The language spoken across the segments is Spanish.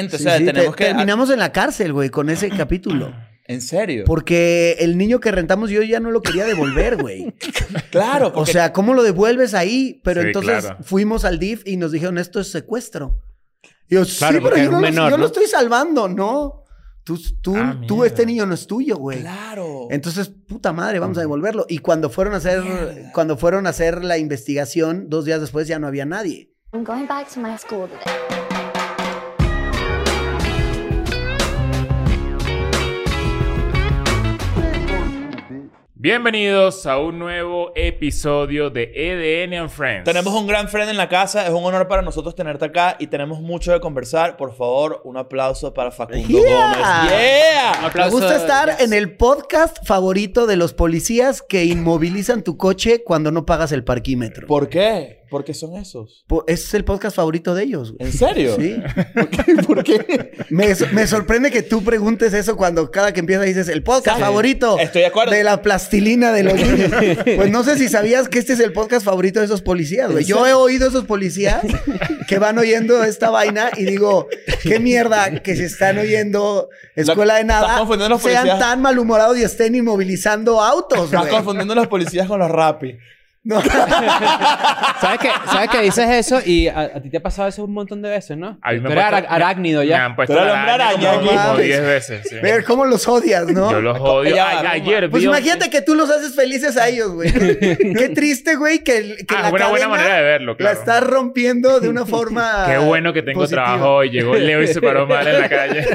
o Sí, sea, sí, tenemos te- que... Terminamos en la cárcel, güey, con ese capítulo. ¿En serio? Porque el niño que rentamos yo ya no lo quería devolver, güey. Claro, O porque... sea, ¿cómo lo devuelves ahí? Pero Sí, entonces claro. fuimos al DIF y nos dijeron, esto es secuestro. Y yo, sí, pero yo, no lo- menor, yo ¿no? lo estoy salvando, ¿no? Tú, tú, Ah, tú este niño no es tuyo, güey. Claro. Entonces, puta madre, vamos a devolverlo. Y cuando fueron a hacer, Mierda. cuando fueron a hacer la investigación, dos días después ya no había nadie. I'm going back to my school today. Bienvenidos a un nuevo episodio de EDN and Friends. Tenemos un gran friend en la casa. Es un honor para nosotros tenerte acá y tenemos mucho de conversar. Por favor, un aplauso para Facundo Yeah. Gómez. ¡Yeah! Me Aplauso, gusta estar yes. en el podcast favorito de los policías que inmovilizan tu coche cuando no pagas el parquímetro. ¿Por qué? ¿Por qué son esos? Po- Es el podcast favorito de ellos. güey. ¿En serio? Sí. ¿Por qué? ¿Por qué? Me, me sorprende que tú preguntes eso cuando cada que empieza dices el podcast favorito Estoy de acuerdo. de la plastilina de los niños. Pues no sé si sabías que este es el podcast favorito de esos policías, güey. ¿En Yo he oído esos policías que van oyendo esta vaina y digo, qué mierda que se están oyendo escuela de Estás nada, a sean tan malhumorados y estén inmovilizando autos, Estás güey. confundiendo a los policías con los rapis. No. ¿Sabes que, ¿Sabes que dices eso? Y a, a ti te ha pasado eso un montón de veces, ¿no? A mí me Tú eres puesto- ara- arácnido Me ya. han puesto el hombre araña aquí. como 10 veces. sí. Ver cómo los odias, ¿no? Yo los odio. Ya, Ay, no, ayer Pues vi un- imagínate que tú los haces felices a ellos, güey. Qué triste, güey, que, el- que Ah, la una buena cadena manera de verlo, claro. la estás rompiendo de una forma Qué bueno que tengo positiva. trabajo hoy. Llegó Leo y se paró mal en la calle.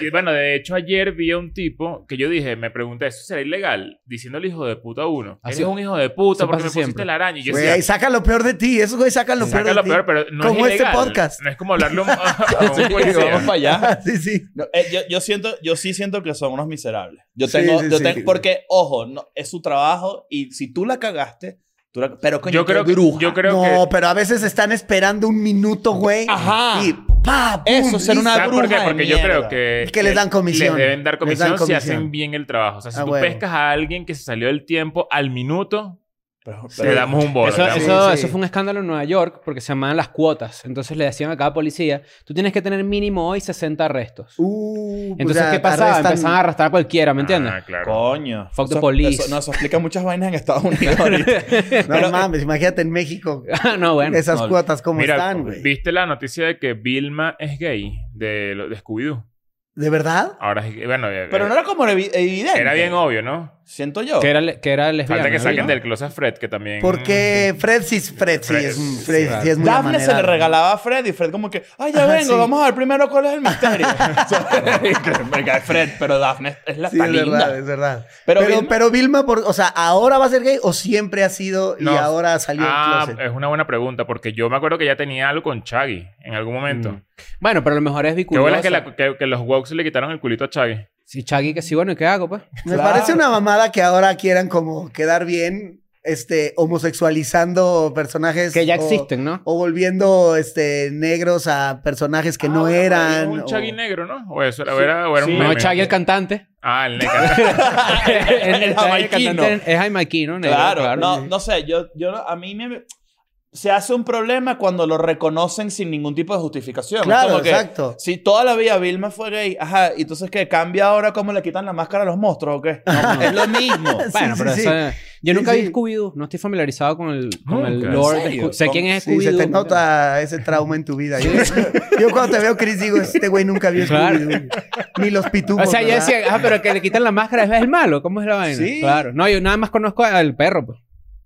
y bueno, de hecho, ayer vi a un tipo que yo dije, me pregunté, ¿eso será ilegal? Diciéndole hijo de puta a uno. Así- Eres un hijo de puta eso porque me pusiste siempre. la araña. Y yo Güey, decía, saca lo peor de ti. Esos güey sacan lo peor saca de lo ti. peor, pero no Como es este podcast. No es como hablarle a un, a un Sí, vamos para allá. sí, sí. No, eh, yo, yo siento, yo sí siento que son unos miserables. Yo tengo, sí, yo sí. tengo- porque, ojo, no, es su trabajo y si tú la cagaste, la- pero coño, Yo creo que... bruja. Yo creo no, que... pero a veces están esperando un minuto, güey. Ajá. Y pa, pum, Eso, ser una. ¿Sabes por qué? bruja de Porque yo mierda. creo que... Que les dan comisión. Les deben dar Les comisión, dan si comisión. hacen bien el trabajo. O sea, si Ah, tú huevo. pescas a alguien que se salió del tiempo al minuto, Pero- le damos un bono. Eso, le damos- eso, Sí, sí. eso fue un escándalo en Nueva York porque se llamaban las cuotas. Entonces le decían a cada policía, tú tienes que tener mínimo hoy 60 arrestos. Uh, Entonces, ¿qué pasaba? arrestan- Empezaban a arrastrar a cualquiera, ¿me entiendes? Ah, claro. Coño. Fuck the police. eso- no, eso explica muchas vainas en Estados Unidos ahorita. No Pero- mames, imagínate en México. Ah, no, bueno. esas no, cuotas cómo Mira, están, güey. ¿viste la noticia de que Vilma es gay de, de Scooby-Doo? ¿De verdad? Ahora es bueno, eh, Pero no era como evi- evidente. era bien obvio, ¿no? Siento yo. Que era, le- que era lesbiana. Falta que saquen ¿no? del closet a Fred, que también... Porque Fred sí, Fred sí Fred- es, un- Fred sí, sí es muy Daphne se le amanerado. regalaba a Fred y Fred como que, ay, ya Ajá, vengo, sí. vamos a ver primero cuál es el misterio. O sea, me cae Fred, pero Daphne es la Sí, es linda. verdad, es verdad. Pero Pero, Vilma- pero, Vilma, por, o sea, ¿ahora va a ser gay o siempre ha sido y No. ahora salió Ah, del closet? es una buena pregunta, porque yo me acuerdo que ya tenía algo con Chaggy en algún momento. Mm. Bueno, pero a lo mejor es Qué biculosa. bueno que, la- que- que los Woks le quitaron el culito a Chaggy. Si Chaggy que sí, bueno, ¿y qué hago, pues? Me Claro. parece una mamada que ahora quieran como quedar bien, este, homosexualizando personajes. Que ya o- existen, ¿no? O volviendo, este, negros a personajes que no Ah, eran. Un o- Chaggy negro, ¿no? O eso era, o era, o era Sí. un No, meme. Chaggy el cantante. Ah, el negro. el, El jamaiquino. Es jamaiquino, negro, Claro, no, no sé, yo, yo a mí me... Se hace un problema cuando lo reconocen sin ningún tipo de justificación. Claro, como que, exacto. Si toda la vida Vilma fue gay, ajá, entonces ¿qué? ¿Cambia ahora cómo le quitan la máscara a los monstruos o qué? No, es lo mismo. Bueno, Sí, pero sí, eso- sí. Yo nunca sí. vi Scooby-Doo. No estoy familiarizado con el, con sé quién es Sí, Scooby-Doo. se te nota ese trauma en tu vida. Yo, yo cuando te veo, Chris, digo, este güey nunca vio Claro. Scooby-Doo. Ni los pitufos. O sea, yo ¿verdad? decía, ah, pero que le quitan la máscara es el malo. ¿Cómo es la vaina? Sí. Claro. No, yo nada más conozco al perro, pues.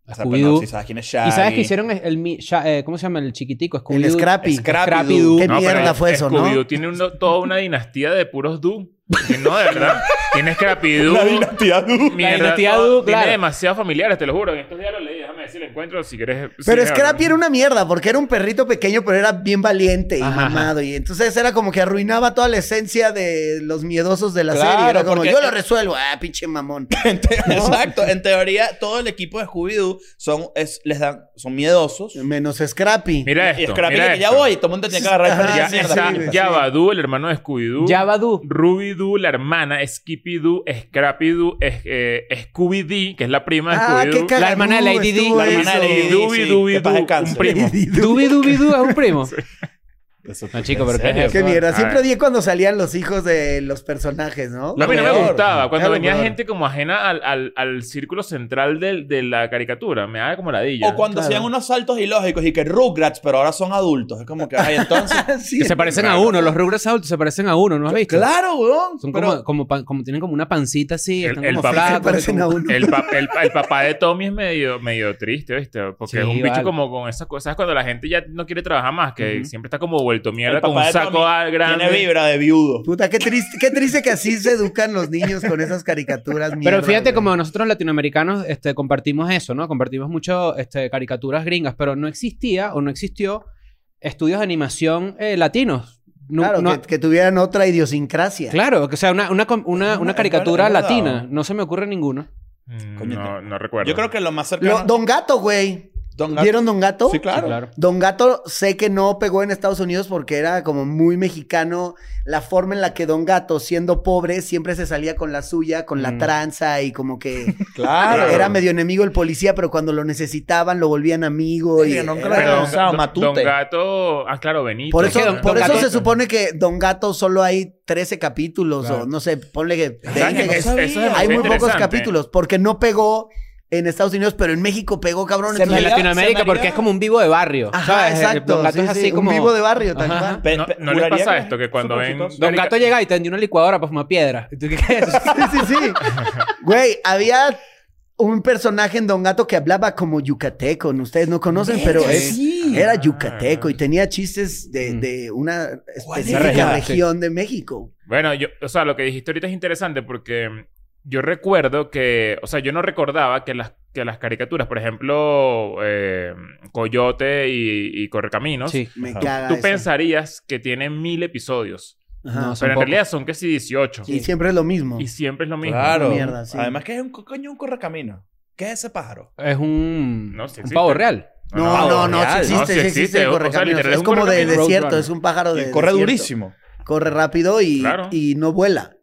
O sea, pero no, si sabes quién es Shaggy. y sabes que hicieron el, el Sha- eh, ¿cómo se llama? El chiquitico, Scooby-Doo. Scrappy. Scrappy-Doo. ¿Qué No, mierda fue eso, no? Scooby-Doo tiene un- toda una dinastía de puros Do. Que no, de verdad. Tiene Scrappy-Doo. La dinastía Du. Mierda, dinastía Doo, Tiene claro. demasiados familiares, te lo juro. En estos días lo leí. Ver si lo encuentro. Si quieres... Pero sí, Scrappy era una mierda porque era un perrito pequeño, pero era bien valiente y Ajá, mamado. Y entonces era como que arruinaba toda la esencia de los miedosos de la Claro, serie. Era como, yo lo resuelvo. Ah, pinche mamón. En Exacto. En teoría, todo el equipo de Scooby-Doo son, es, les dan, son miedosos. Menos Scrappy. Mira esto. y Scrappy mira que ya voy, todo el mundo tiene que agarrar Ajá, Ya está sí, el hermano de Scooby-Doo. Jabba-Doo. Ruby-Doo, la hermana. Skippy-Doo, Scrappy-Doo, eh, Scooby-Dee, que es la prima de Ah, qué Scooby-Doo. La hermana de Lady Di. La hermana de. Dubi sí, Dubi un primo. Dubi Dubi Doo es un primo. Eso- No, chico, pero ¿en ¿qué mierda. Siempre odié cuando salían los hijos de los personajes, ¿no? A mí no me gustaba. Cuando venía peor. gente como ajena al, al, al círculo central del- de la caricatura, me da como ladilla. O cuando Claro. hacían unos saltos ilógicos y que Rugrats, pero ahora son adultos. Es como que, ay, entonces. Sí. Que se parecen a uno. Los Rugrats adultos se parecen a uno, ¿no has visto? claro, weón. Son pero- como, como, pan- como tienen como una pancita así. El- están el como papá- flacos, como-. El, pa- el, el papá de Tommy es medio, medio triste, ¿viste? Porque Sí, es un bicho como con esas cosas. Cuando la gente ya no quiere trabajar más, que siempre está como vuelto mierda con un saco ah, grande. Tiene vibra de viudo. Puta, qué triste, qué triste que así se educan los niños con esas caricaturas. Pero mierda, fíjate güey. como nosotros latinoamericanos este, compartimos eso, ¿no? Compartimos mucho este, caricaturas gringas, pero no existía o no existió estudios de animación eh, latinos. No- Claro, no- que, que tuvieran otra idiosincrasia. claro, o sea, una, caricatura latina. No se me ocurre ninguno. Mm, no, no recuerdo. Yo creo que lo más cercano. Lo- Don Gato, güey. Don Gato. ¿Vieron Don Gato? Sí, claro. Sí, claro. Don Gato sé que no pegó en Estados Unidos porque era como muy mexicano la forma en la que Don Gato, siendo pobre, siempre se salía con la suya, con la Mm. tranza y como que Claro. era medio enemigo el policía, pero cuando lo necesitaban lo volvían amigo. Y lo era- Pero Don, Matute. Don Gato... Ah, claro, Benito. Por Es eso, que Don- por Don eso Gato- se supone que Don Gato solo hay 13 capítulos Claro. o no sé, ponle que ¿Sabes 20, qué? Eso- eso es Hay muy pocos capítulos porque no pegó en Estados Unidos, pero en México pegó cabrón. Se En Latinoamérica, se porque es como un vivo de barrio. Ajá, ¿sabes? exacto. Don Gato sí, es así sí, como. Un vivo de barrio, tal cual. Pe- No, ¿no les juraría pasa esto? Que cuando ven- exitoso. Don Gato llega y tendió una licuadora para fumar piedra. ¿Y tú qué crees? Sí, sí, sí. Güey, había un personaje en Don Gato que hablaba como yucateco. Ustedes no conocen, pero Verga, es- sí. era Ah. yucateco y tenía chistes de, Mm. de una ¿Cuál específica región de México. Bueno, yo, o sea, lo que dijiste ahorita es interesante porque yo recuerdo que, o sea, yo no recordaba que las, que las caricaturas, por ejemplo, eh, Coyote y, y Correcaminos, Sí. Me caga tú eso. pensarías que tienen mil episodios. Ajá. No, Pero en realidad son que sí 18. Y siempre es lo mismo. Y siempre es lo mismo. Claro. Mierda, sí. Además que es un co- coño un correcamino. ¿Qué es ese pájaro? Es un. No, sí un existe. pavo real. No, no, no, existe, No, sí sí existe, existe. el O sea, correcaminos. es como de correcaminos. desierto, es un pájaro de Y corre desierto. durísimo. Corre rápido y, Claro. y no vuela.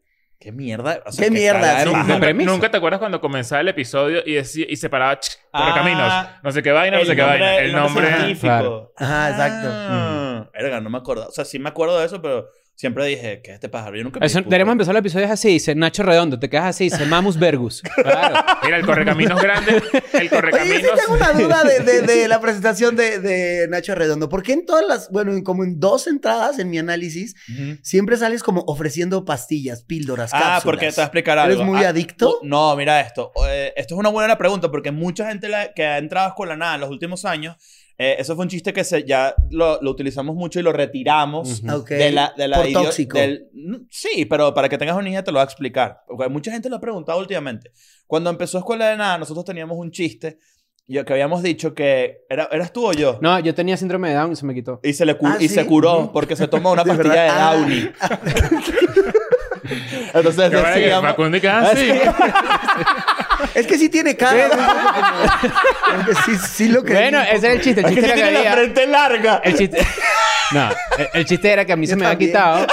¿Qué mierda? O sea, ¿Qué mierda? Sí. Nunca, premisa. nunca te acuerdas cuando comenzaba el episodio y, decía, y se paraba ch, Correcaminos. Ah. no sé qué vaina, no sé qué vaina. El nombre. científico. Claro. Ajá, exacto. Ah, Verga, no me acuerdo. O sea, sí me acuerdo de eso, pero siempre dije, ¿qué es este pájaro? Yo nunca me Eso, deberíamos empezar el episodio así, dice Nacho Redondo, te quedas así, dice Mamus Vergus. Claro. Mira, el Correcaminos grande. El Oye, sí Correcaminos. tengo una duda de, de- de la presentación de, de Nacho Redondo. ¿Por qué en todas las, bueno, en- como en dos entradas en mi análisis, siempre sales como ofreciendo pastillas, píldoras, cápsulas? Ah, porque te voy a explicar algo. ¿Eres muy Ah, adicto? u- No, mira esto. Eh, esto es una buena pregunta porque mucha gente la- que ha entrado a escuela nada en los últimos años, eh, eso fue un chiste que se, ya lo, lo utilizamos mucho y lo retiramos. De la, de la Por tóxico. del- mm, sí, pero para que tengas una idea te lo voy a explicar. Porque mucha gente lo ha preguntado últimamente. Cuando empezó Escuela de Nada, nosotros teníamos un chiste yo, que habíamos dicho que... Era, ¿Eras tú o yo? No, yo tenía síndrome de Down y se me quitó. Y se, le cu- Ah, y ¿sí? se curó Ujú. porque se tomó una pastilla de. Ah. Downy. Entonces decíamos... Facundo y que, ah, sí. Es que sí tiene cara. Es que sí, sí lo que. Bueno, ese era el chiste. El Es que chiste sí era que tiene la frente larga. El chiste... No, el, el chiste era que a mí se me había quitado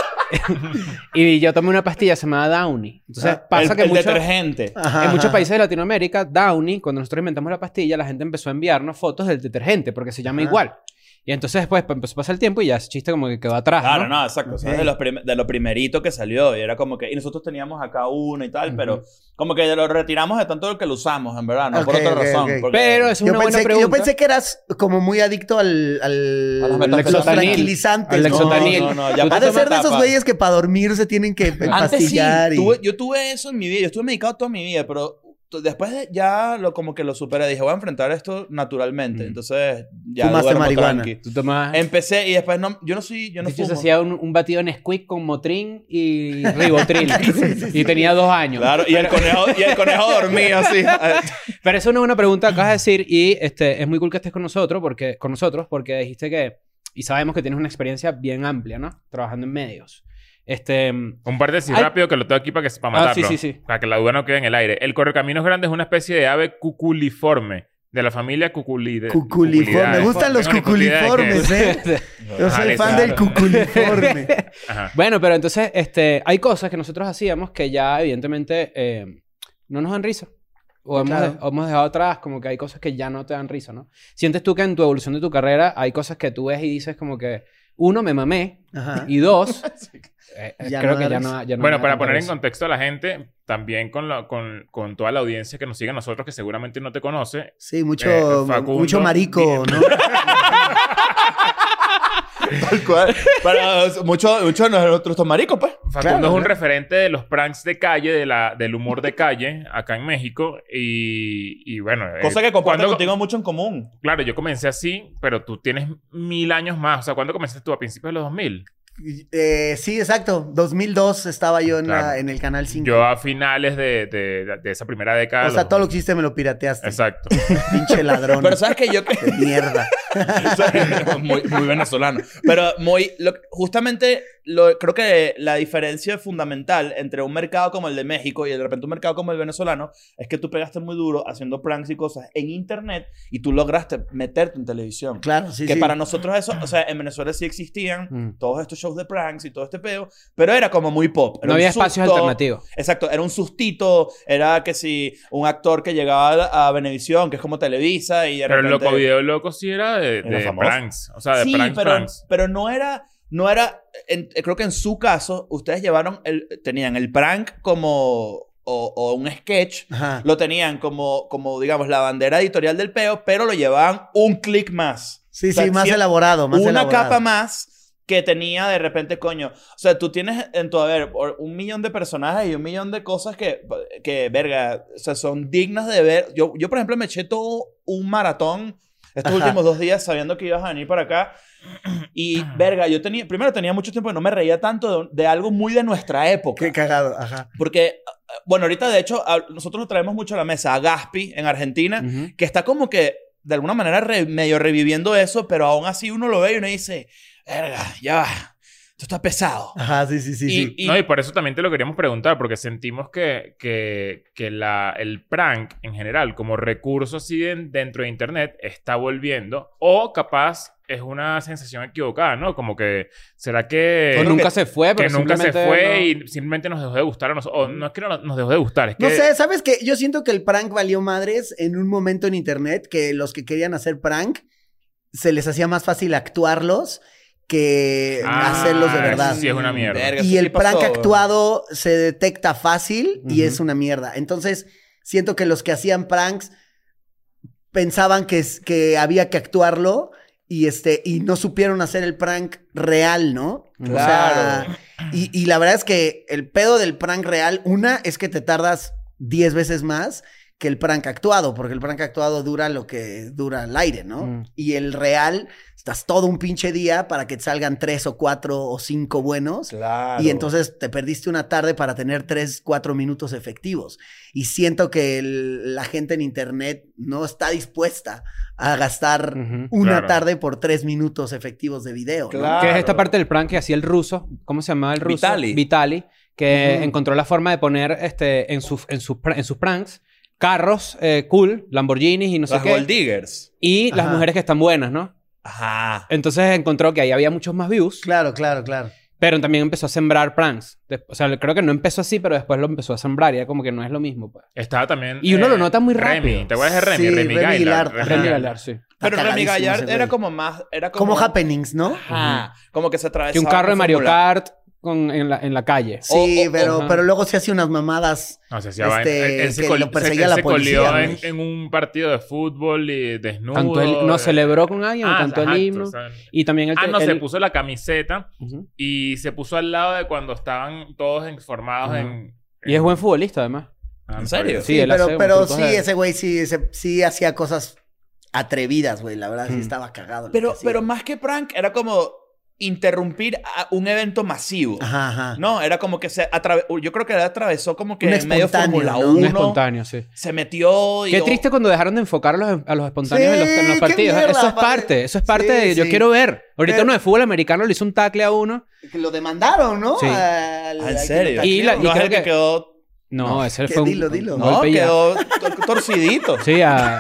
y yo tomé una pastilla llamada Downy. Entonces Ah, pasa el, que el mucho- detergente. Ajá, en muchos países de Latinoamérica, Downy, cuando nosotros inventamos la pastilla, la gente empezó a enviarnos fotos del detergente porque se llama Ajá. igual. Y entonces después pues, empezó a pasar el tiempo y ya ese chiste como que quedó atrás, Claro, ¿no? no, exacto. O sea, de, los de lo primerito que salió. Y era como que... Y nosotros teníamos acá uno y tal, pero... Como que lo retiramos de tanto que lo usamos, en verdad. No por otra razón. porque- Pero es una Yo buena pensé, pregunta. yo pensé que eras como muy adicto al, al, A los tranquilizantes. Al ¿no? Lexotanil. No, no, no, ya Ha pasó de ser de esos güeyes que para dormir se tienen que Antes sí, pastillar. y- tuve- yo tuve eso en mi vida. Yo estuve medicado toda mi vida, pero después de- ya lo, como que lo superé. Dije, voy a enfrentar esto naturalmente. Mm. Entonces, ya Fumaste duermo marihuana. tranqui. Tú tomas... Empecé y después no... Yo no soy... Yo no fumo. hacía un, un batido en Squeak con Motrin y Ribotril. Y tenía dos años. Claro, y el conejo, y el conejo dormía así. Pero eso es una buena pregunta que acabas de decir y este, es muy cool que estés con nosotros porque, con nosotros porque dijiste que... Y sabemos que tienes una experiencia bien amplia, ¿no? Trabajando en medios. Este... Un paréntesis Ay. rápido que lo tengo aquí para, que, para Ah, matarlo. sí, sí, sí. Para que la duda no quede en el aire. El correcaminos grande es una especie de ave cuculiforme. De la familia cuculide. Cuculiforme. Me gustan los de cuculiformes, es. ¿eh? Yo Ajá, soy fan claro. del cuculiforme. Ajá. Bueno, pero entonces este, hay cosas que nosotros hacíamos que ya evidentemente eh, no nos dan risa. O hemos, Claro. de- o hemos dejado atrás, como que hay cosas que ya no te dan risa, ¿no? ¿Sientes tú que en tu evolución de tu carrera hay cosas que tú ves y dices como que, uno, me mamé. Ajá. Y dos, eh, eh, creo no que ya no, ya no bueno, para poner en contexto a la gente, también con, la- con, con toda la audiencia que nos sigue a nosotros, que seguramente no te conoce, Sí, mucho, Eh, Facundo, mucho marico, ¿no? Tal cual. Para muchos mucho de nosotros son maricos, pues. Facundo Claro, es un ¿no? referente de los pranks de calle, de la, del humor de calle, acá en México. Y, y bueno... eh, Cosa que comparto ¿cuándo- contigo mucho en común. Claro, yo comencé así, pero tú tienes mil años más. O sea, ¿cuándo comenzaste tú? ¿A principios de los 2000? Eh, sí, exacto. 2002 estaba yo en, la- Claro. en el canal 5. Yo a finales de, de, de esa primera década. o sea, los todo lo 2000. que hiciste me lo pirateaste. Exacto. Pinche ladrón. Pero sabes que yo... de mierda. muy, muy venezolano. Pero muy... lo- justamente lo, creo que la diferencia fundamental entre un mercado como el de México y de repente un mercado como el venezolano es que tú pegaste muy duro haciendo pranks y cosas en internet y tú lograste meterte en televisión. Claro, sí, que sí. para nosotros eso, o sea, en Venezuela sí existían Mm. todos estos shows de pranks y todo este peo, pero era como muy pop. Era No había espacios alternativos. Exacto, era un sustito, era que si un actor que llegaba a Venevisión, que es como Televisa, y de Pero el repente... loco video loco sí era de, de pranks. O sea, de sí, pranks, pero, pranks. pero no era, no era, en- creo que en su caso, ustedes llevaron, el, tenían el prank como, o, o un sketch, Ajá. lo tenían como, como, digamos, la bandera editorial del peo, pero lo llevaban un clic más. Sí, O sea, sí, más elaborado, más una elaborado. capa más que tenía de repente, coño. O sea, tú tienes en tu haber un millón de personajes y un millón de cosas que, que verga, o sea, son dignas de ver. Yo, yo por ejemplo, me eché todo un maratón estos Ajá. últimos dos días sabiendo que ibas a venir para acá. Y, verga, yo tenía, primero tenía mucho tiempo que no me reía tanto de, de algo muy de nuestra época. Qué cagado, ajá. Porque, bueno, ahorita de hecho, a- nosotros lo traemos mucho a la mesa, a Gaspi en Argentina, Ujú. que está como que de alguna manera re- medio reviviendo eso, pero aún así uno lo ve y uno dice, verga, ya va, esto está pesado. Ajá, sí, sí, sí. y, sí. y- No, y por eso también te lo queríamos preguntar, porque sentimos que, que, que la, el prank en general, como recurso así de- dentro de Internet, está volviendo. O capaz es una sensación equivocada, ¿no? Como que, ¿será que... O nunca que- se fue, que pero nunca se fue no- y simplemente nos dejó de gustar a nosotros. O no es que no, nos dejó de gustar, es que... No sé, ¿sabes qué? Yo siento que el prank valió madres en un momento en internet que los que querían hacer prank se les hacía más fácil actuarlos que Ah, hacerlos de eso verdad. Sí, es una mierda. Verga, Y el prank actuado se detecta fácil y es una mierda. Entonces, siento que los que hacían pranks pensaban que, que había que actuarlo y, este, y no supieron hacer el prank real, ¿no? O sea, Claro. y, y la verdad es que el pedo del prank real, una es que te tardas 10 veces más que el prank actuado, porque el prank actuado dura lo que dura el aire, ¿no? Mm. Y el real, estás todo un pinche día para que te salgan tres o cuatro o cinco buenos. Claro. Y entonces te perdiste una tarde para tener tres, cuatro minutos efectivos. Y siento que el- la gente en internet no está dispuesta a gastar Ujú. una Claro. tarde por tres minutos efectivos de video. ¿no? Claro. Que es esta parte del prank que hacía el ruso. ¿Cómo se llamaba el ruso? Vitali. Vitali. Que Ujú. encontró la forma de poner este, en, sus, en, sus, en sus pranks carros eh, cool, Lamborghinis y no sé Las qué. Gold Diggers. Y las mujeres que están buenas, ¿no? Ajá. Entonces encontró que ahí había muchos más views. Claro, claro, claro. Pero también empezó a sembrar pranks. De- o sea, creo que no empezó así, pero después lo empezó a sembrar. Y era como que no es lo mismo. Pues. Estaba también... Y uno eh, lo nota muy Remy. rápido. ¿Te acuerdas de Remy? Sí, Remy, Remy Gaillard. Remy Remy. Gallard, sí. Está Pero Remy cagadísimo Gallard ese era güey. como más... Era como, Como happenings, ¿no? Ajá. Como que se atravesaba. Que un carro de Mario fórmula. Kart con, en, la, en la calle. Sí, O- o- pero, ajá. pero luego se hace unas mamadas. No, se hacía Este, vaina. Él, él se que lo perseguía se- la se policía, colió en, en un partido de fútbol y desnudo. Cantó el- no, eh. celebró con alguien, Ah, cantó exacto, el himno. o sea, Y también el... Ah, no, se puso la camiseta y se puso al lado de cuando estaban todos formados en... Y es buen futbolista, además. Ah, ¿En serio? Sí, Sí, pero, pero sí, de- ese güey sí, ese- sí hacía cosas atrevidas, güey. La verdad, sí estaba cagado. Pero, hacía. pero más que prank, era como interrumpir a un evento masivo. Ajá, ajá. No, era como que se. Yo creo que él atravesó como que Un en medio Fórmula ¿no? 1. Un espontáneo, sí. Se metió y... Qué triste cuando dejaron de enfocar a los, a los espontáneos Sí, en, los, en los partidos. mierda, eso es parte, eso es parte Sí, de yo sí. quiero ver. Ahorita Pero- uno de fútbol americano le hizo un tackle a uno. Que lo demandaron, ¿no? Sí. Al- al ¿En que serio? Y la- tacleó. no es creo el que, que- quedó... No, No, ese fue un, dilo, dilo. un No, y quedó tor- torcidito. Sí, a,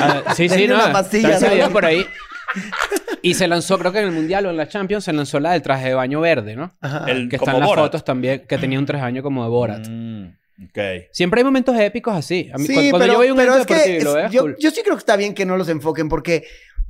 a- sí, sí, no. una pastilla, por ahí. Y se lanzó, creo que en el Mundial o en la Champions, se lanzó la del traje de baño verde, ¿no? Ajá. El- Que están las Borat. fotos también, que tenía un traje de baño como de Borat. Mm, ok. Siempre hay momentos épicos así. A mí, Sí, cuando, cuando pero, yo voy a un pero evento es que deportivo y lo veo, es yo, cool. yo sí creo que está bien que no los enfoquen porque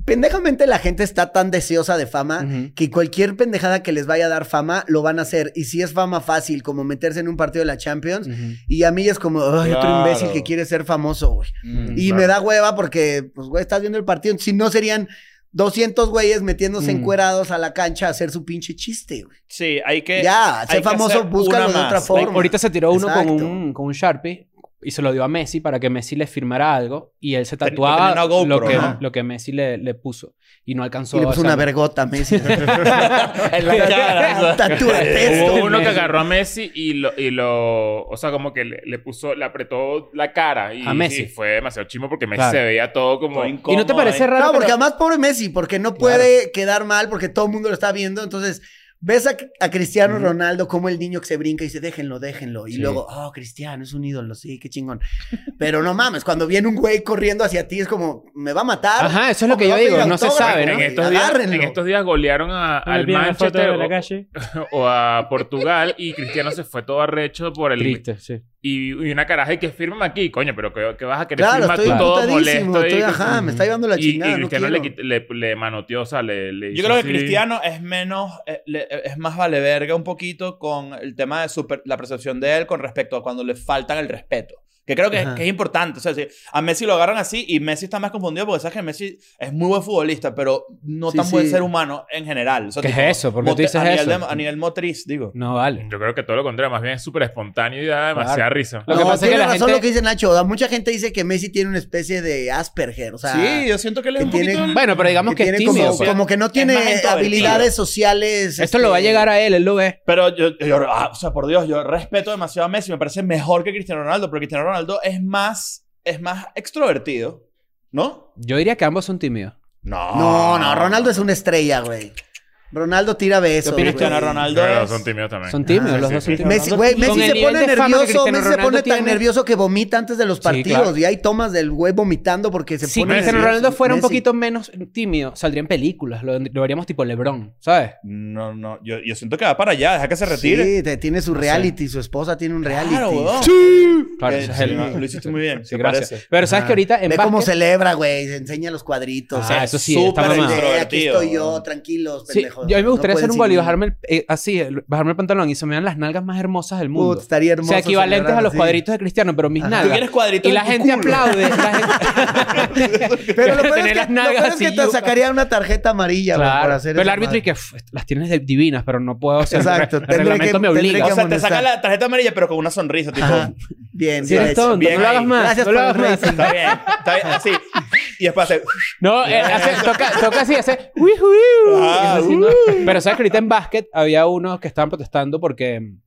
pendejamente la gente está tan deseosa de fama Ujú. que cualquier pendejada que les vaya a dar fama lo van a hacer. Y si es fama fácil, como meterse en un partido de la Champions, Ujú. y a mí es como, ay, otro Claro. imbécil que quiere ser famoso, güey. Mm, Y claro. me da hueva porque, pues, güey, estás viendo el partido. Si no serían 200 güeyes metiéndose Mm. encuerados a la cancha a hacer su pinche chiste, güey. Sí, hay que. Ya, hay ser famoso, búscalo de otra forma. Ahorita se tiró uno con un, con un Sharpie y se lo dio a Messi para que Messi le firmara algo y él se tatuaba GoPro, lo, que, ¿no? lo que Messi le, le puso y no alcanzó Y le puso a una vergota a Messi. en la cara. Tatúate esto. Hubo uno que agarró a Messi y lo, y lo o sea, como que le, le puso, le apretó la cara y A Messi. y fue demasiado chimo porque Messi Claro. se veía todo como Todo ¿Y no te incómodo parece ahí. raro? No, que porque lo- además pobre Messi, porque no puede quedar mal porque todo el mundo lo está viendo. Entonces, ves a, a Cristiano Ronaldo como el niño que se brinca y dice, déjenlo, déjenlo. Y Sí. luego, oh, Cristiano es un ídolo, sí, qué chingón. Pero no mames, cuando viene un güey corriendo hacia ti es como, me va a matar. Ajá, eso es lo que me yo digo, no se autógrafo". sabe, en, ¿no? estos días, Agárrenlo. en estos días golearon a- al Manchester o, o a Portugal y Cristiano se fue todo arrecho por el Triste, sí. Y, y una caraja y que firma aquí, coño, pero que, que vas a querer Claro, firmar estoy tú todo molesto estoy, y- ajá, me está llevando la y, chingada, y no Cristiano le, quit- le, le manoteó, o sea, le, le Yo creo que. Cristiano es menos, eh, es más vale verga un poquito con el tema de super- la percepción de él con respecto a cuando le faltan el respeto. Que creo que, que es importante. O sea, si a Messi lo agarran así y Messi está más confundido porque sabes que Messi es muy buen futbolista, pero no Sí, tan buen sí. ser humano en general. O sea, ¿Qué tipo, es eso? ¿Por qué tú dices a nivel eso? de- a nivel motriz, digo. No vale. Yo creo que todo lo contrario, más bien es súper espontáneo y da demasiada Claro. risa. Lo que no, pasa es que la razón gente- lo que dice Nacho. Mucha gente dice que Messi tiene una especie de Asperger. O sea, sí, yo siento que él es un poquito... tiene- Bueno, pero digamos que, que es tímido. como, pues. como que no tiene habilidades sociales. Esto lo va a este, llegar a él, él lo ve. Pero yo, yo- ah, o sea, por Dios, yo respeto demasiado a Messi. Me parece mejor que Cristiano Ronaldo, pero Cristiano Ronaldo es más, es más extrovertido, ¿no? Yo diría que ambos son tímidos. No. No, no, Ronaldo es una estrella, güey. Ronaldo tira besos. opinas, güey. Cristiano Ronaldo es- son tímidos también. Son tímidos, Ah, los sí, dos son sí. tímidos. Messi, güey, Messi se pone que nervioso, Cristiano Messi se pone tan tiene- nervioso que vomita antes de los Sí, partidos. claro. Y hay tomas del güey vomitando porque se Si pone Cristiano nervioso. Ronaldo fuera un Messi. poquito menos tímido, saldría en películas. Lo, lo veríamos tipo LeBron, ¿sabes? No, no. Yo, yo siento que va para allá. Deja que se retire. Sí, te- tiene su reality, su esposa tiene un reality. Claro, weón. Claro, Eh, es sí, el- no, lo hiciste muy bien. Sí, gracias. parece. Pero sabes que ahorita en Ve cómo celebra, güey. Se enseña los cuadritos. Ah, eso sí, súper aquí estoy yo, tranquilos, Sí, pendejos. Yo a mí me gustaría No hacer un gol y bajarme el- eh, así, el- bajarme el pantalón y se me dan las nalgas más hermosas del mundo. Put, estaría o hermoso. sea, equivalentes celebrar a los así. cuadritos de Cristiano, pero mis Ajá. Tú nalgas. quieres cuadritos Y la gente culo. aplaude. la gente- Pero lo peor Tener es las que, lo nalgas peor es que así, te sacaría una tarjeta amarilla por hacer pero el árbitro y que "Uf, las tienes de- divinas, pero no puedo hacer. Exacto. El reglamento que- me obliga. que O sea, te saca la tarjeta amarilla, pero con una sonrisa, tipo. Bien, Si bien no lo hagas más. Gracias no lo por el hagas más. rating. Está bien. Está bien. Así. Y después hace. No, eh, hace- toca, toca así, hace. "Uy, uy, uy", Ah, así, ¿no? Pero sabes que ahorita en básquet había unos que estaban protestando porque mm,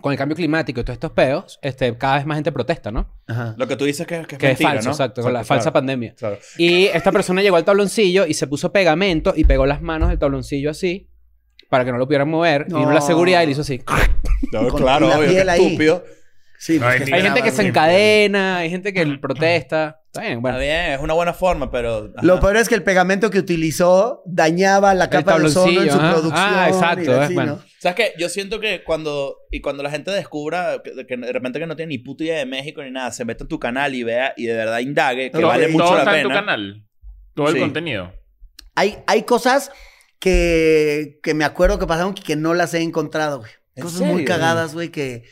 con el cambio climático y todos estos peos, este, cada vez más gente protesta, ¿no? Ajá. Lo que tú dices que, que es Que mentira, es falso, ¿no? exacto, con la falsa claro. pandemia. Claro. Y esta persona llegó al tabloncillo y se puso pegamento y pegó las manos del tabloncillo así para que no lo pudieran mover. Y vino la No. seguridad y le hizo así. No, Con- claro, la obvio. piel qué ahí. estúpido. Sí, No pues, hay ni- Hay gente que se encadena, hay gente que protesta. Está bien, bueno. Está bien, es una buena forma, pero. ajá. Lo peor es que el pegamento que utilizó dañaba la capa de ozono en su ajá. producción. Ah, exacto, eh, así, bueno. ¿no? ¿Sabes qué? Yo siento que cuando. Y cuando la gente descubra que, que de repente que no tiene ni puta idea de México ni nada, se meta en tu canal y vea y de verdad indague, que Todo- vale mucho todo la está pena. en tu canal. Todo Sí. el contenido. Hay, hay cosas que, que me acuerdo que pasaron que, que no las he encontrado, güey. ¿En Cosas muy serio? cagadas, güey, que,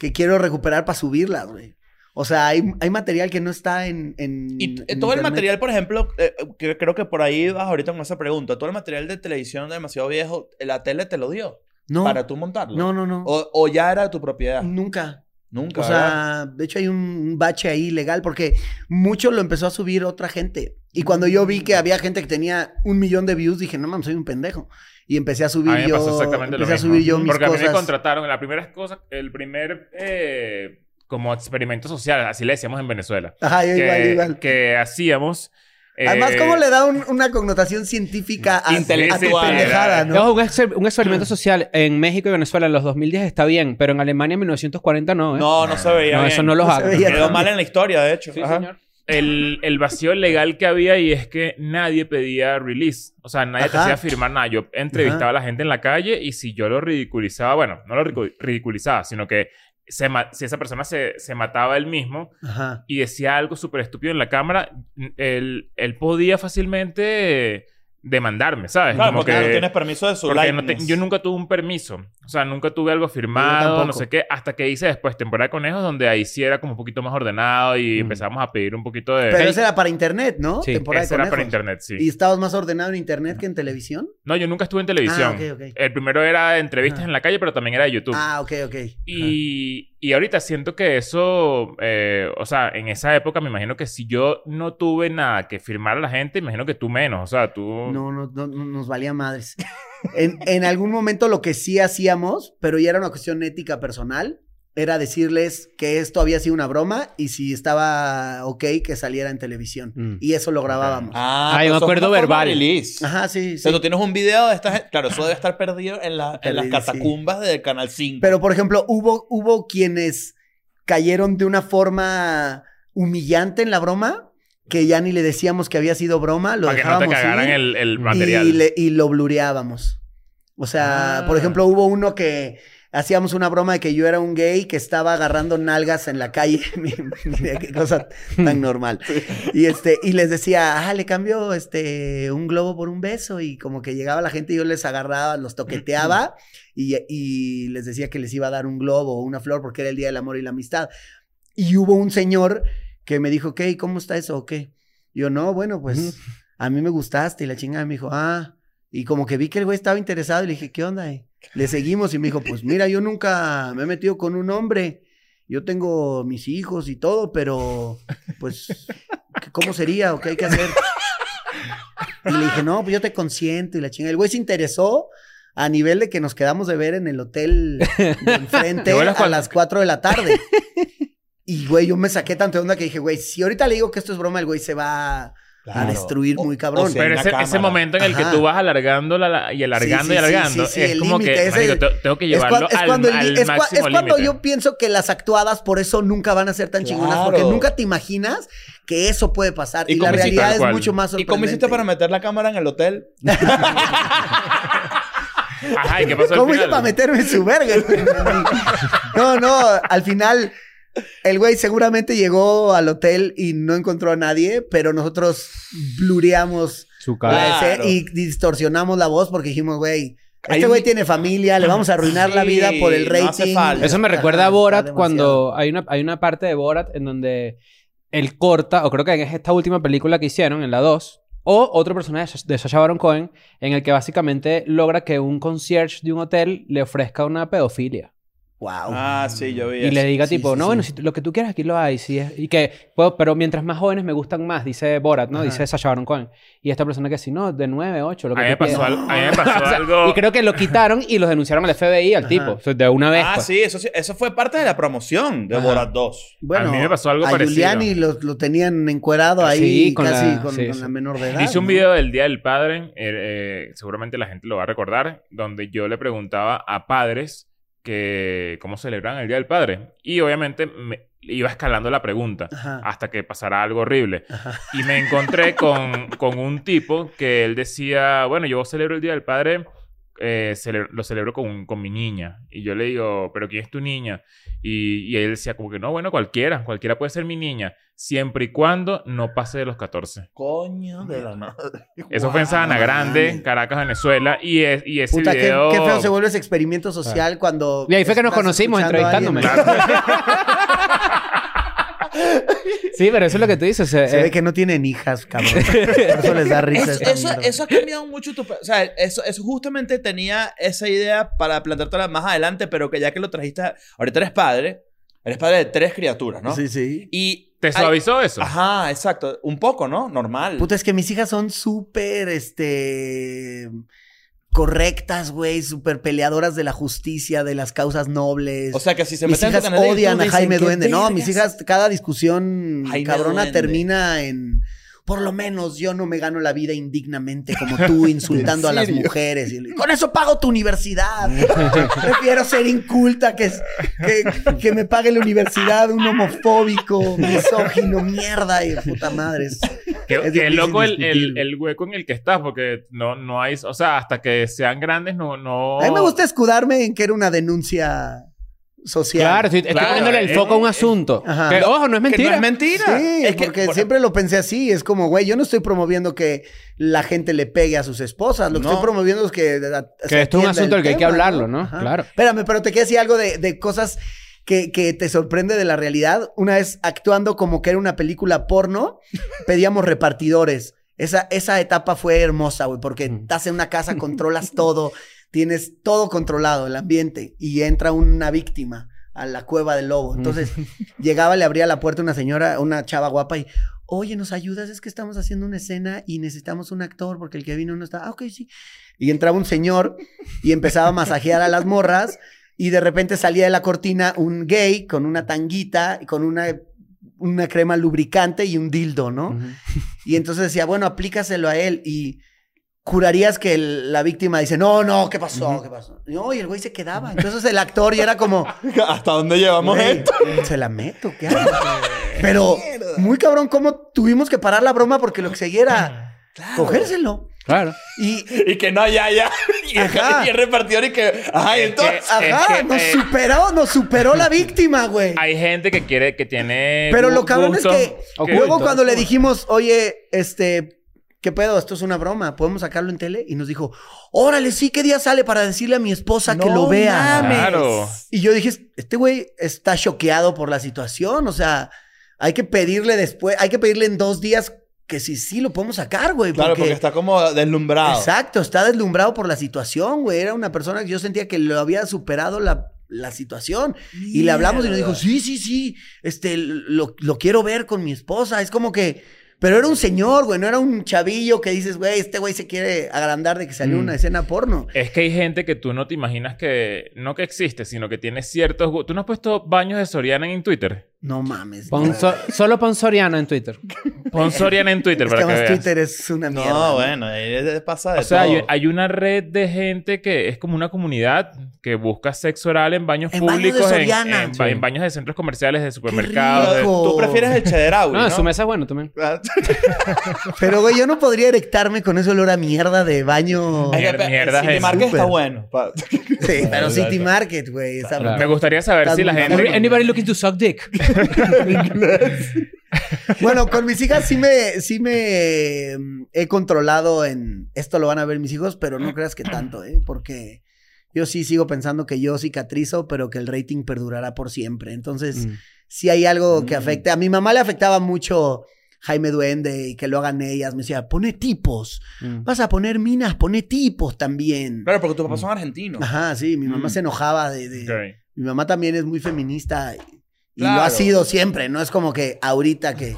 que quiero recuperar para subirlas, güey. O sea, hay, hay material que no está en. en Y eh, en todo el internet. material, por ejemplo, eh, que creo que por ahí vas ahorita con esa pregunta. Todo el material de televisión demasiado viejo, la tele te lo dio No. para tú montarlo. No, no, no. O, o ya era de tu propiedad. Nunca. Nunca. O sea, de hecho hay un bache ahí legal porque mucho lo empezó a subir otra gente. Y cuando yo vi que había gente que tenía un millón de views, dije, no mames, soy un pendejo. Y empecé a subir A mí me yo. exactamente lo empecé mismo. a subir yo mis Porque a mí cosas. me contrataron en las primeras cosas, el primer eh, como experimento social, así le decíamos en Venezuela. Ajá, yo que, igual, igual. que hacíamos. eh, Además, ¿cómo le da un- una connotación científica a, a tu pendejada, No, no? un, exper- un experimento social en México y Venezuela en los 2010 está bien, pero en Alemania en 1940 no, ¿eh? No, no se veía. No, bien. eso no los No veía Quedó mal en la historia, de hecho. Sí, Ajá. señor. El, el vacío legal que había y es que nadie pedía release. O sea, nadie te hacía firmar nada. Yo entrevistaba a la gente en la calle y si yo lo ridiculizaba, bueno, no lo ridicu- ridiculizaba, sino que se si esa persona se, se mataba él mismo Ajá. y decía algo súper estúpido en la cámara, él, él podía fácilmente demandarme, ¿sabes? Claro, Como porque que- no tienes permiso de su porque no te- yo nunca tuve un permiso. O sea, nunca tuve algo firmado, no sé qué. Hasta que hice después temporada de conejos, donde ahí sí era como un poquito más ordenado y Mm. empezamos a pedir un poquito de... Pero eso era para internet, ¿no? Sí, Temporada Ese de era para conejos. internet, sí. ¿Y estabas más ordenado en internet que en televisión? No, yo nunca estuve en televisión. Ah, ok, ok. El primero era entrevistas en la calle, pero también era de YouTube. Ah, ok, ok. Y, y ahorita siento que eso, eh, o sea, en esa época me imagino que si yo no tuve nada que firmar a la gente, imagino que tú menos. O sea, tú... No, no, no, no nos valía madres. En, en algún momento lo que sí hacíamos, pero ya era una cuestión ética personal, era decirles que esto había sido una broma y si estaba ok que saliera en televisión. Mm. Y eso lo grabábamos. Ah, Ah, yo pero me acuerdo verbal. release. Ajá, sí, O sí. sea, tú tienes un video de esta gente. Claro, eso debe estar perdido en, la- en las Perdido, sí. catacumbas del Canal 5. Pero, por ejemplo, hubo, hubo quienes cayeron de una forma humillante en la broma, que ya ni le decíamos que había sido broma, lo para que no te dejábamos cagaran ir, el, el material. Y, le- y lo blureábamos. O sea, Ah. por ejemplo, hubo uno que hacíamos una broma de que yo era un gay que estaba agarrando nalgas en la calle. Mira qué cosa tan normal. Y este, y les decía, ah, le cambio este un globo por un beso. Y como que llegaba la gente y yo les agarraba, los toqueteaba y, y les decía que les iba a dar un globo o una flor porque era el Día del Amor y la Amistad. Y hubo un señor que me dijo, ¿qué? ¿Cómo está eso o qué? Yo, no, bueno, pues a mí me gustaste. Y la chingada me dijo, ah. Y como que vi que el güey estaba interesado y le dije, ¿qué onda? eh? Le seguimos y me dijo, pues mira, yo nunca me he metido con un hombre. Yo tengo mis hijos y todo, pero pues, ¿cómo sería o qué hay que hacer? Y le dije, no, pues yo te consiento y la chingada. El güey se interesó a nivel de que nos quedamos de ver en el hotel de enfrente ¿Te acuerdas a las 4 de la tarde. Y, güey, yo me saqué tanto de onda que dije, güey, si ahorita le digo que esto es broma, el güey se va a destruir O- muy o cabrón. sea, Pero ese, ese momento en el que tú vas alargando la, la- y alargando Sí, y sí, alargando, sí, sí, es como que, marico, te- tengo que Es, llevarlo es cuando, al es máximo es cuando yo pienso que las actuadas por eso nunca van a ser tan chingonas, Claro. porque nunca te imaginas que eso puede pasar. ¿Y Y, la realidad es cual. mucho más ¿Y sorprendente. cómo hiciste para meter la cámara en el hotel? Ajá, ¿y qué pasó al ¿Cómo hice para meterme en su verga? no, no, al final el güey seguramente llegó al hotel y no encontró a nadie, pero nosotros blureamos Su Claro. escena y distorsionamos la voz porque dijimos, güey, este un- güey tiene familia, le vamos a arruinar la vida por el no rating. hace falta. Eso me recuerda a Borat cuando hay una, hay una parte de Borat en donde él corta, o creo que es esta última película que hicieron, en la 2, o otro personaje de Sacha Baron Cohen, en el que básicamente logra que un concierge de un hotel le ofrezca una pedofilia. Wow. Ah, sí, yo vi Y eso. le diga Sí, tipo, sí, no, sí. bueno, si lo que tú quieras aquí lo hay. Sí, es- y que, puedo- pero mientras más jóvenes me gustan más, dice Borat, ¿no? Ajá. Dice Sacha Baron Cohen. Y esta persona que sí, no, de 9, 8, lo A que mí me tú pasó, quieras. al- a mí me pasó sea, algo... Y creo que lo quitaron y los denunciaron al FBI, al Ajá. tipo. O sea, de una vez. Ah, pues. sí eso, sí, eso fue parte de la promoción de Ajá. Borat 2. Bueno, A mí me pasó algo a parecido. Giuliani lo, lo tenían encuerado ahí Sí, con casi la- con, sí, con sí. la menor de edad. Hice un ¿no? video del Día del Padre, eh, eh, seguramente la gente lo va a recordar, donde yo le preguntaba a padres que cómo celebran el Día del Padre. Y obviamente me iba escalando la pregunta Ajá. hasta que pasara algo horrible. Ajá. Y me encontré con, con un tipo que él decía, bueno, yo celebro el Día del Padre, eh, cele- lo celebro con, con mi niña. Y yo le digo, ¿pero quién es tu niña? Y, y él decía como que no, bueno, cualquiera, cualquiera puede ser mi niña, siempre y cuando no pase de los 14. Coño de la madre. Eso fue en Sabana Grande. Caracas, Venezuela. Y, es, y ese Puta, qué, video... qué feo se vuelve ese experimento social cuando. Y ahí fue que nos conocimos, entrevistándome. Sí, pero eso es lo que tú dices. o sea, Se eh, ve que no tienen hijas, cabrón. Por eso les da risa. Eso, ha cambiado mucho tu... O sea, eso, eso justamente tenía esa idea para planteártela más adelante, pero que ya que lo trajiste... Ahorita eres padre. Eres padre de tres criaturas, ¿no? Sí, sí. Y... ¿Te suavizó eso? Ajá, exacto. Un poco, ¿no? Normal. Puta, es que mis hijas son súper, este. Correctas, güey, súper peleadoras de la justicia, de las causas nobles. O sea, que si se mis meten en tu hijas odian a Jaime "¿Qué Duende. No, mis vergas?". hijas, cada discusión Jaime cabrona Duende. termina en. Por lo menos yo no me gano la vida indignamente como tú insultando a las mujeres. Y, Con eso pago tu universidad. Prefiero ser inculta que, que, que me pague la universidad un homofóbico, misógino, mierda y puta madre. es- Qué, es qué difícil loco el, el hueco en el que estás, porque no, no hay... O sea, hasta que sean grandes no... no... A mí me gusta escudarme en que era una denuncia social. Claro, estoy, estoy Claro, poniéndole el eh, foco a un eh, asunto. Ajá. Que, ojo, no es Que mentira. no es mentira. Sí, es que, porque por- siempre lo pensé así. Es como, güey, yo no estoy promoviendo que la gente le pegue a sus esposas. Lo que estoy promoviendo es que... se Que esto es un asunto el del que hay que hablarlo, ¿no? Claro. Espérame, pero te quiero decir algo de, de cosas que, que te sorprende de la realidad. Una vez actuando como que era una película porno, pedíamos repartidores. Esa, esa etapa fue hermosa, güey, porque Mm. estás en una casa, controlas todo, tienes todo controlado, el ambiente, y entra una víctima a la cueva del lobo. Entonces, llegaba, le abría la puerta una señora, una chava guapa, y, oye, ¿nos ayudas? Es que estamos haciendo una escena y necesitamos un actor porque el que vino no está. Ah, ok, sí. Y entraba un señor y empezaba a masajear a las morras, y de repente salía de la cortina un gay con una tanguita y con una, una crema lubricante y un dildo, ¿no? Y entonces decía, bueno, aplícaselo a él y jurarías que el- la víctima dice, no, no, ¿qué pasó? ¿Qué pasó? No, y el güey se quedaba. Entonces el actor ya era como, ¿Hasta dónde llevamos "Güey, esto? se la meto, ¿qué hago? Pero muy cabrón, cómo tuvimos que parar la broma porque lo que seguía era cogérselo. Claro. Y, Y que no, ya, ya. Y Ajá. y el repartidor y que... Ay, entonces... ajá, que, nos eh, superó, nos superó la víctima, güey. Hay gente que quiere, que tiene. Pero lo cabrón es que Oculto, luego es cuando le dijimos, oye, este, ¿qué pedo? Esto es una broma, ¿podemos sacarlo en tele? Y nos dijo, órale, sí, ¿qué día sale para decirle a mi esposa que lo vea? mames. Claro. Y yo dije, este güey está choqueado por la situación, o sea, hay que pedirle después, hay que pedirle en dos días que sí, sí lo podemos sacar, güey. Claro, porque está como deslumbrado. Exacto, está deslumbrado por la situación, güey. Era una persona que yo sentía que lo había superado la, la situación. Y le hablamos y nos dijo, sí, sí, sí, este, lo, lo quiero ver con mi esposa. Es como que... Pero era un señor, güey, no era un chavillo que dices, güey, este güey se quiere agrandar de que salió Mm. una escena porno. Es que hay gente que tú no te imaginas que. No que existe, sino que tiene ciertos. ¿Tú no has puesto baños de Soriana en Twitter? No mames. Pon so- solo pon Soriana en Twitter. Pon Soriana en Twitter Es para que que más veas. Twitter es una mierda. No, bueno, pasa de O sea, todo. hay, hay una red de gente que es como una comunidad que busca sexo oral en baños En baños de públicos, en, Soriana. en- Sí. en baños de centros comerciales, de supermercados. de-. Tú prefieres el Chedraui, No, ¿no? en su mesa es bueno también. Pero, güey, yo no podría erectarme con ese olor a mierda de baño. Mier- mierda City es Market súper. está bueno. Pa- Sí, pero. City Market, güey. Me gustaría saber si la gente. Anybody looking to suck dick? Bueno, con mis hijas sí me, sí me mm, he controlado en esto lo van a ver mis hijos, pero no creas que tanto, ¿eh? Porque yo sí sigo pensando que yo cicatrizo, pero que el rating perdurará por siempre. Entonces, Mm. si hay algo que Mm. afecte. A mi mamá le afectaba mucho Jaime Duende y que lo hagan ellas. Me decía, pone tipos. Mm. Vas a poner minas, pone tipos también. Claro, porque tus papás son argentinos. Ajá, sí, mi mamá Mm. se enojaba de... Mi mamá también es muy feminista y, lo ha sido siempre. No es como que ahorita que,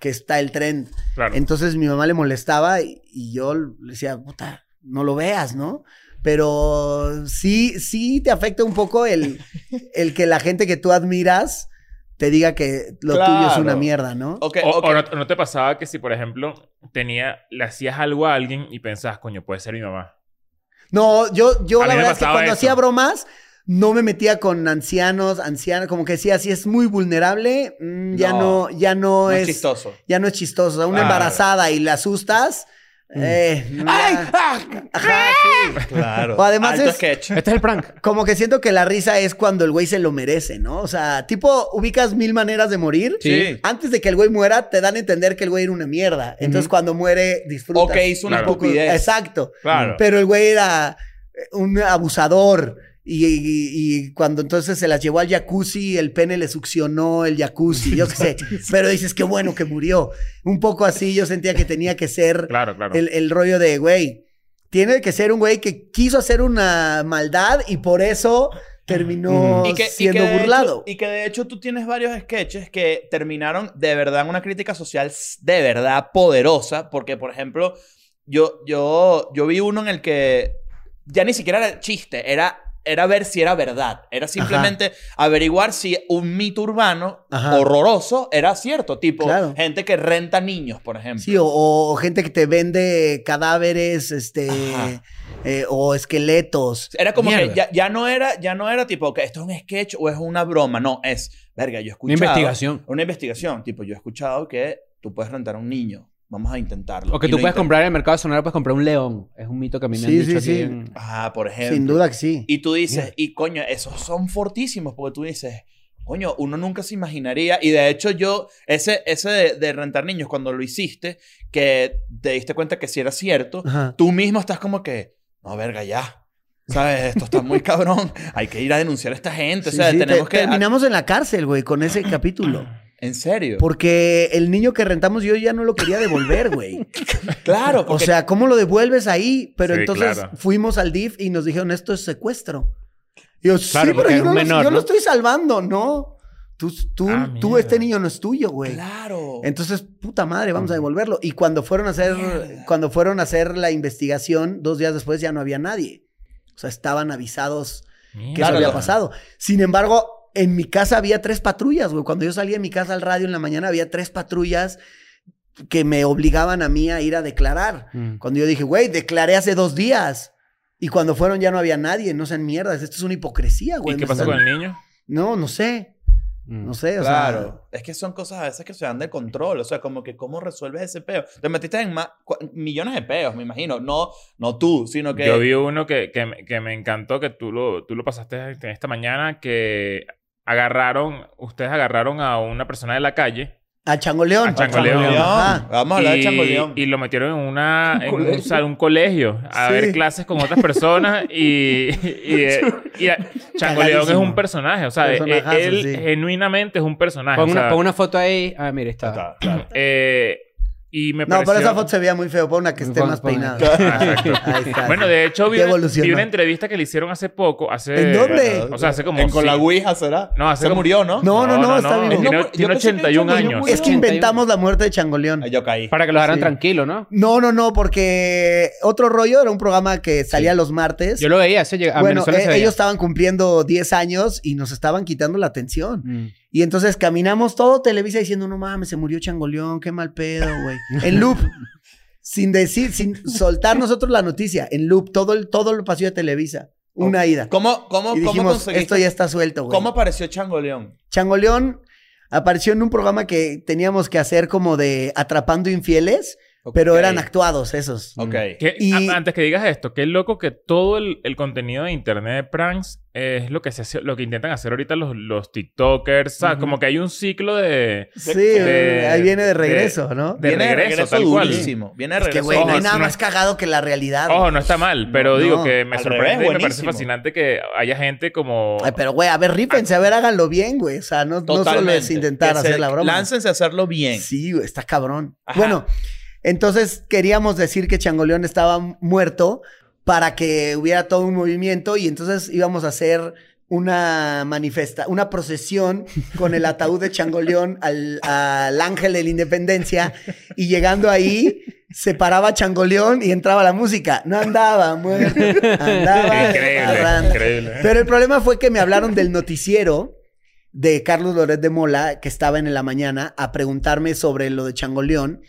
que está el tren. Claro. Entonces mi mamá le molestaba y, y yo le decía, puta, no lo veas, ¿no? Pero sí, sí te afecta un poco el, el que la gente que tú admiras te diga que lo tuyo es una mierda, ¿no? Ok, O, ok. o no, no te pasaba que si, por ejemplo, tenía, le hacías algo a alguien y pensabas, coño, puede ser mi mamá. No, yo, yo A la verdad es que cuando eso. hacía bromas, no me metía con ancianos, ancianas, como que decía, si es muy vulnerable, mm, ya No, no, ya no, No es es, chistoso. ya no es chistoso. O sea, una Claro. embarazada y la asustas, eh, no, ¡Ay! ¡Ah! Ajá, sí. Claro. O además Alto es- sketch. Este es el prank. Como que siento que la risa es cuando el güey se lo merece, ¿no? O sea, tipo, ubicas mil maneras de morir. Sí. Antes de que el güey muera, te dan a entender que el güey era una mierda. Entonces, cuando muere, disfrutas. O que hizo una Claro. estupidez. Exacto. Claro. Pero el güey era eh, un abusador. Y, y- y cuando entonces se las llevó al jacuzzi, el pene le succionó el jacuzzi, yo qué sé. Pero dices, qué bueno que murió. Un poco así yo sentía que tenía que ser Claro, claro. el, el rollo de, güey, tiene que ser un güey que quiso hacer una maldad y por eso terminó Y que, y siendo que de burlado. Hecho, y que de hecho tú tienes varios sketches que terminaron de verdad en una crítica social de verdad poderosa. Porque, por ejemplo, yo, yo, yo vi uno en el que ya ni siquiera era chiste, era, era ver si era verdad. Era simplemente averiguar si un mito urbano Ajá. horroroso era cierto. Tipo, Claro. gente que renta niños, por ejemplo. Sí, o, o gente que te vende cadáveres, este, eh, o esqueletos. Era como Mierda. que ya, ya no era, ya no era tipo que esto es un sketch o es una broma. No, es, verga, yo he escuchado. Una investigación. Una investigación. Tipo, yo he escuchado que tú puedes rentar a un niño vamos a intentarlo. O que Y tú puedes intent- comprar en el mercado de Sonora, puedes comprar un león. Es un mito que a mí me Sí, han dicho sí, aquí sí. en- Ah, por ejemplo. Sin duda que sí. Y tú dices, y coño, esos son fortísimos porque tú dices, coño, uno nunca se imaginaría. Y de hecho, yo, ese, ese de, de rentar niños, cuando lo hiciste, que te diste cuenta que sí era cierto, Ajá. tú mismo estás como que, no, verga, ya. ¿Sabes? Esto está muy cabrón. Hay que ir a denunciar a esta gente. o Sí, sea, sí, tenemos te- que. Terminamos en la cárcel, güey, con ese capítulo. En serio. Porque el niño que rentamos yo ya no lo quería devolver, güey. Claro, O porque- sea, ¿cómo lo devuelves ahí? Pero Sí, entonces claro. fuimos al DIF y nos dijeron, esto es secuestro. Y yo, sí, pero yo, no, menor, yo ¿no? lo estoy salvando, ¿no? Tú, tú, Ah, tú este niño no es tuyo, güey. Claro. Entonces, puta madre, vamos a devolverlo. Y cuando fueron a hacer, Mierda. cuando fueron a hacer la investigación, dos días después ya no había nadie. O sea, estaban avisados que Mierda. Claro, eso había pasado. Sin embargo, en mi casa había tres patrullas, güey. Cuando yo salía de mi casa al radio en la mañana, había tres patrullas que me obligaban a mí a ir a declarar. Mm. Cuando yo dije, güey, declaré hace dos días. Y cuando fueron ya no había nadie, no sean mierdas. Esto es una hipocresía, güey. ¿Y qué pasó están- con el niño? No, no sé. Mm. No sé, o Claro, es que son cosas a veces que se dan de control, o sea, como que cómo resuelves ese peo. Te metiste en cua- millones de peos, me imagino, no, no tú, sino que... Yo vi uno que, que, me- que me encantó, que tú lo, tú lo pasaste esta mañana, que agarraron, ustedes agarraron a una persona de la calle. A Changoleón. A Changoleón. Ajá. Vamos a hablar de y, Changoleón. y lo metieron en, una, en un, colegio. sal- un colegio a Sí. ver clases con otras personas y, y, y- y a- Changoleón es un personaje, o sea, eh, él sí. genuinamente es un personaje. Pon o una, sea, pon una foto ahí. Ah, mira, está. Está, claro. eh, y me No, pero pareció- esa foto se veía muy feo. Pon una que esté más peinada. Ah. Ahí está. Bueno, de hecho, vi una, evolucionó. vi una entrevista que le hicieron hace poco. Hace, ¿En dónde? O sea, hace como... En con la. Ouija, ¿será? No, hace Se como- murió, ¿no? No, no, no, está vivo. Tiene, No, tiene pensé que 81 Changoleón años. Es que inventamos la muerte de Changoleón. Ay, Yo caí. Para que lo dejaran Sí. tranquilo, ¿no? No, no, no, porque otro rollo era un programa que salía los martes. Yo lo veía. Bueno, eh, se veía. ellos estaban cumpliendo 10 años y nos estaban quitando la atención. Mm. Y entonces caminamos todo Televisa diciendo, no mames, se murió Changoleón, qué mal pedo, güey. En loop. sin decir, sin soltar nosotros la noticia. En loop, todo el, todo el pasillo de Televisa. Una ida. ¿Cómo, cómo, Y cómo dijimos, conseguiste- esto ya está suelto, güey. ¿Cómo apareció Changoleón? Changoleón apareció en un programa que teníamos que hacer como de atrapando infieles, pero Ok. eran actuados esos. Ok. Que- Y- antes que digas esto, qué loco que todo el, el contenido de internet de pranks es lo que se hace- lo que intentan hacer ahorita los, los TikTokers. O sea, Ujú. como que hay un ciclo de. Sí, de- ahí viene de de- regreso, ¿no? de Viene regreso, tal cual. durísimo. Viene de Es que, regreso. güey, no hay nada no más es- cagado que la realidad. Ojo, no está mal, pero No, digo no. que me Al sorprende revés, y me parece fascinante que haya gente como. Ay, pero, güey, a ver, rífense, a ver, háganlo bien, güey. O sea, no, no solo es intentar Que se- hacer la broma. Láncense a hacerlo bien. Sí, güey, está cabrón. Ajá. Bueno, entonces queríamos decir que Changoleón estaba muerto para que hubiera todo un movimiento y entonces íbamos a hacer una manifesta, una procesión con el ataúd de Changoleón al, al ángel de la independencia y llegando ahí se paraba Changoleón y entraba la música. No andaba muerto, andaba Increíble, increíble. Pero el problema fue que me hablaron del noticiero de Carlos Loret de Mola, que estaba en la mañana, a preguntarme sobre lo de Changoleón.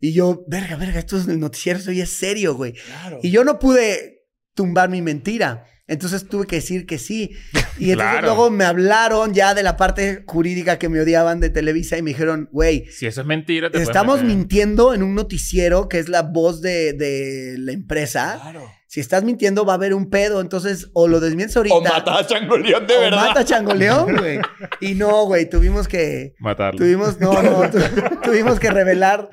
Y yo, verga, verga, esto es el noticiero, esto ya es serio, güey. Claro. Y yo no pude tumbar mi mentira. Entonces tuve que decir que sí. Y entonces Claro. luego me hablaron ya de la parte jurídica que me odiaban de Televisa y me dijeron, güey, Si eso es mentira, te estamos mintiendo en un noticiero que es la voz de, de la empresa. Claro. Si estás mintiendo va a haber un pedo. Entonces, o lo desmientes ahorita. O matas a Changoleón de o verdad. mata a Changoleón, güey. Y no, güey, tuvimos que... Matarlo. Tuvimos, no, no, tu- tuvimos que revelar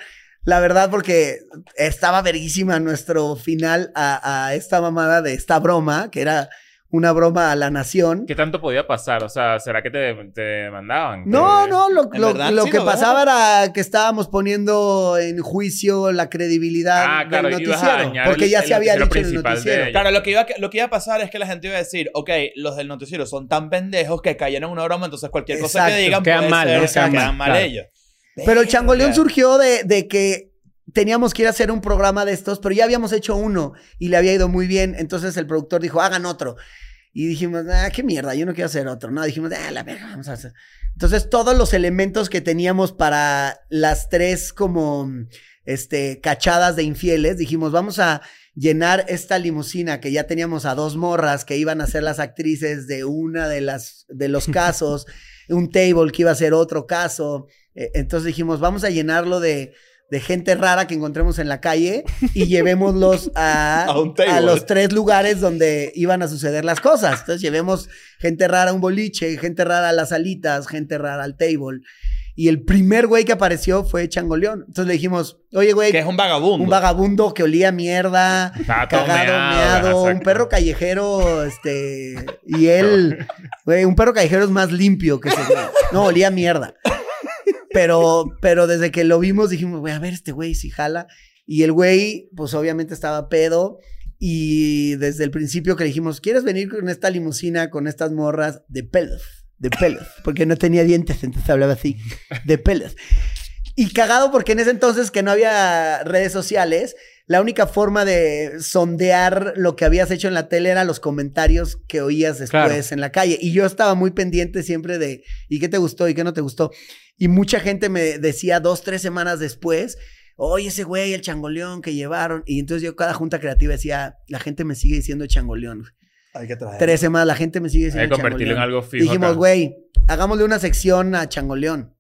la verdad porque estaba verguísima nuestro final a, a esta mamada de esta broma, que era una broma a la nación. ¿Qué tanto podía pasar? O sea, ¿será que te, te mandaban? No, no, lo, En lo- verdad, lo sí, que lo pasaba era que estábamos poniendo en juicio la credibilidad Ah, claro, del noticiero. Porque el- ya el se había dicho en el noticiero. Claro, lo que, iba, lo que iba a pasar es que la gente iba a decir, ok, los del noticiero son tan pendejos que cayeron en una broma, entonces cualquier cosa Exacto, que digan quedan puede mal, ser- ¿no? quedan, Quedan mal, mal, claro. ellos. Pero el changoleón surgió de, de que teníamos que ir a hacer un programa de estos, pero ya habíamos hecho uno y le había ido muy bien. Entonces el productor dijo, hagan otro. Y dijimos, ah, qué mierda, yo no quiero hacer otro. No, dijimos, ah, la verga, vamos a hacer. Entonces todos los elementos que teníamos para las tres como, este, cachadas de infieles, dijimos, vamos a llenar esta limusina que ya teníamos a dos morras que iban a ser las actrices de una de las, de los casos, un table que iba a ser otro caso. Eh, Entonces dijimos, vamos a llenarlo de, de gente rara que encontremos en la calle y llevémoslos a, los tres lugares donde iban a suceder las cosas. Entonces llevemos gente rara a un boliche, gente rara a las salitas, gente rara al table. Y el primer güey que apareció fue Changoleón. Entonces le dijimos, oye, güey, Que es un vagabundo. un vagabundo que olía mierda, cagado, meado, meado, un perro callejero, este, y él, güey, un perro callejero es más limpio que ese güey. No, olía mierda. Pero, pero desde que lo vimos dijimos, güey, a ver este güey si jala. Y el güey, pues obviamente estaba pedo. Y desde el principio que le dijimos, ¿quieres venir con esta limusina, con estas morras de pelos? De pelos. Porque no tenía dientes, entonces hablaba así. De pelos. Y cagado porque en ese entonces que no había redes sociales, la única forma de sondear lo que habías hecho en la tele era los comentarios que oías después Claro. en la calle. Y yo estaba muy pendiente siempre de, ¿y qué te gustó y qué no te gustó? Y mucha gente me decía dos, tres semanas después, oye, ese güey, el changoleón que llevaron. Y entonces yo cada junta creativa decía, la gente me sigue diciendo changoleón. Hay que traer. Tres semanas, la gente me sigue Hay que diciendo convertirlo en changoleón. algo fijo. Dijimos, acá. güey, hagámosle una sección a Changoleón.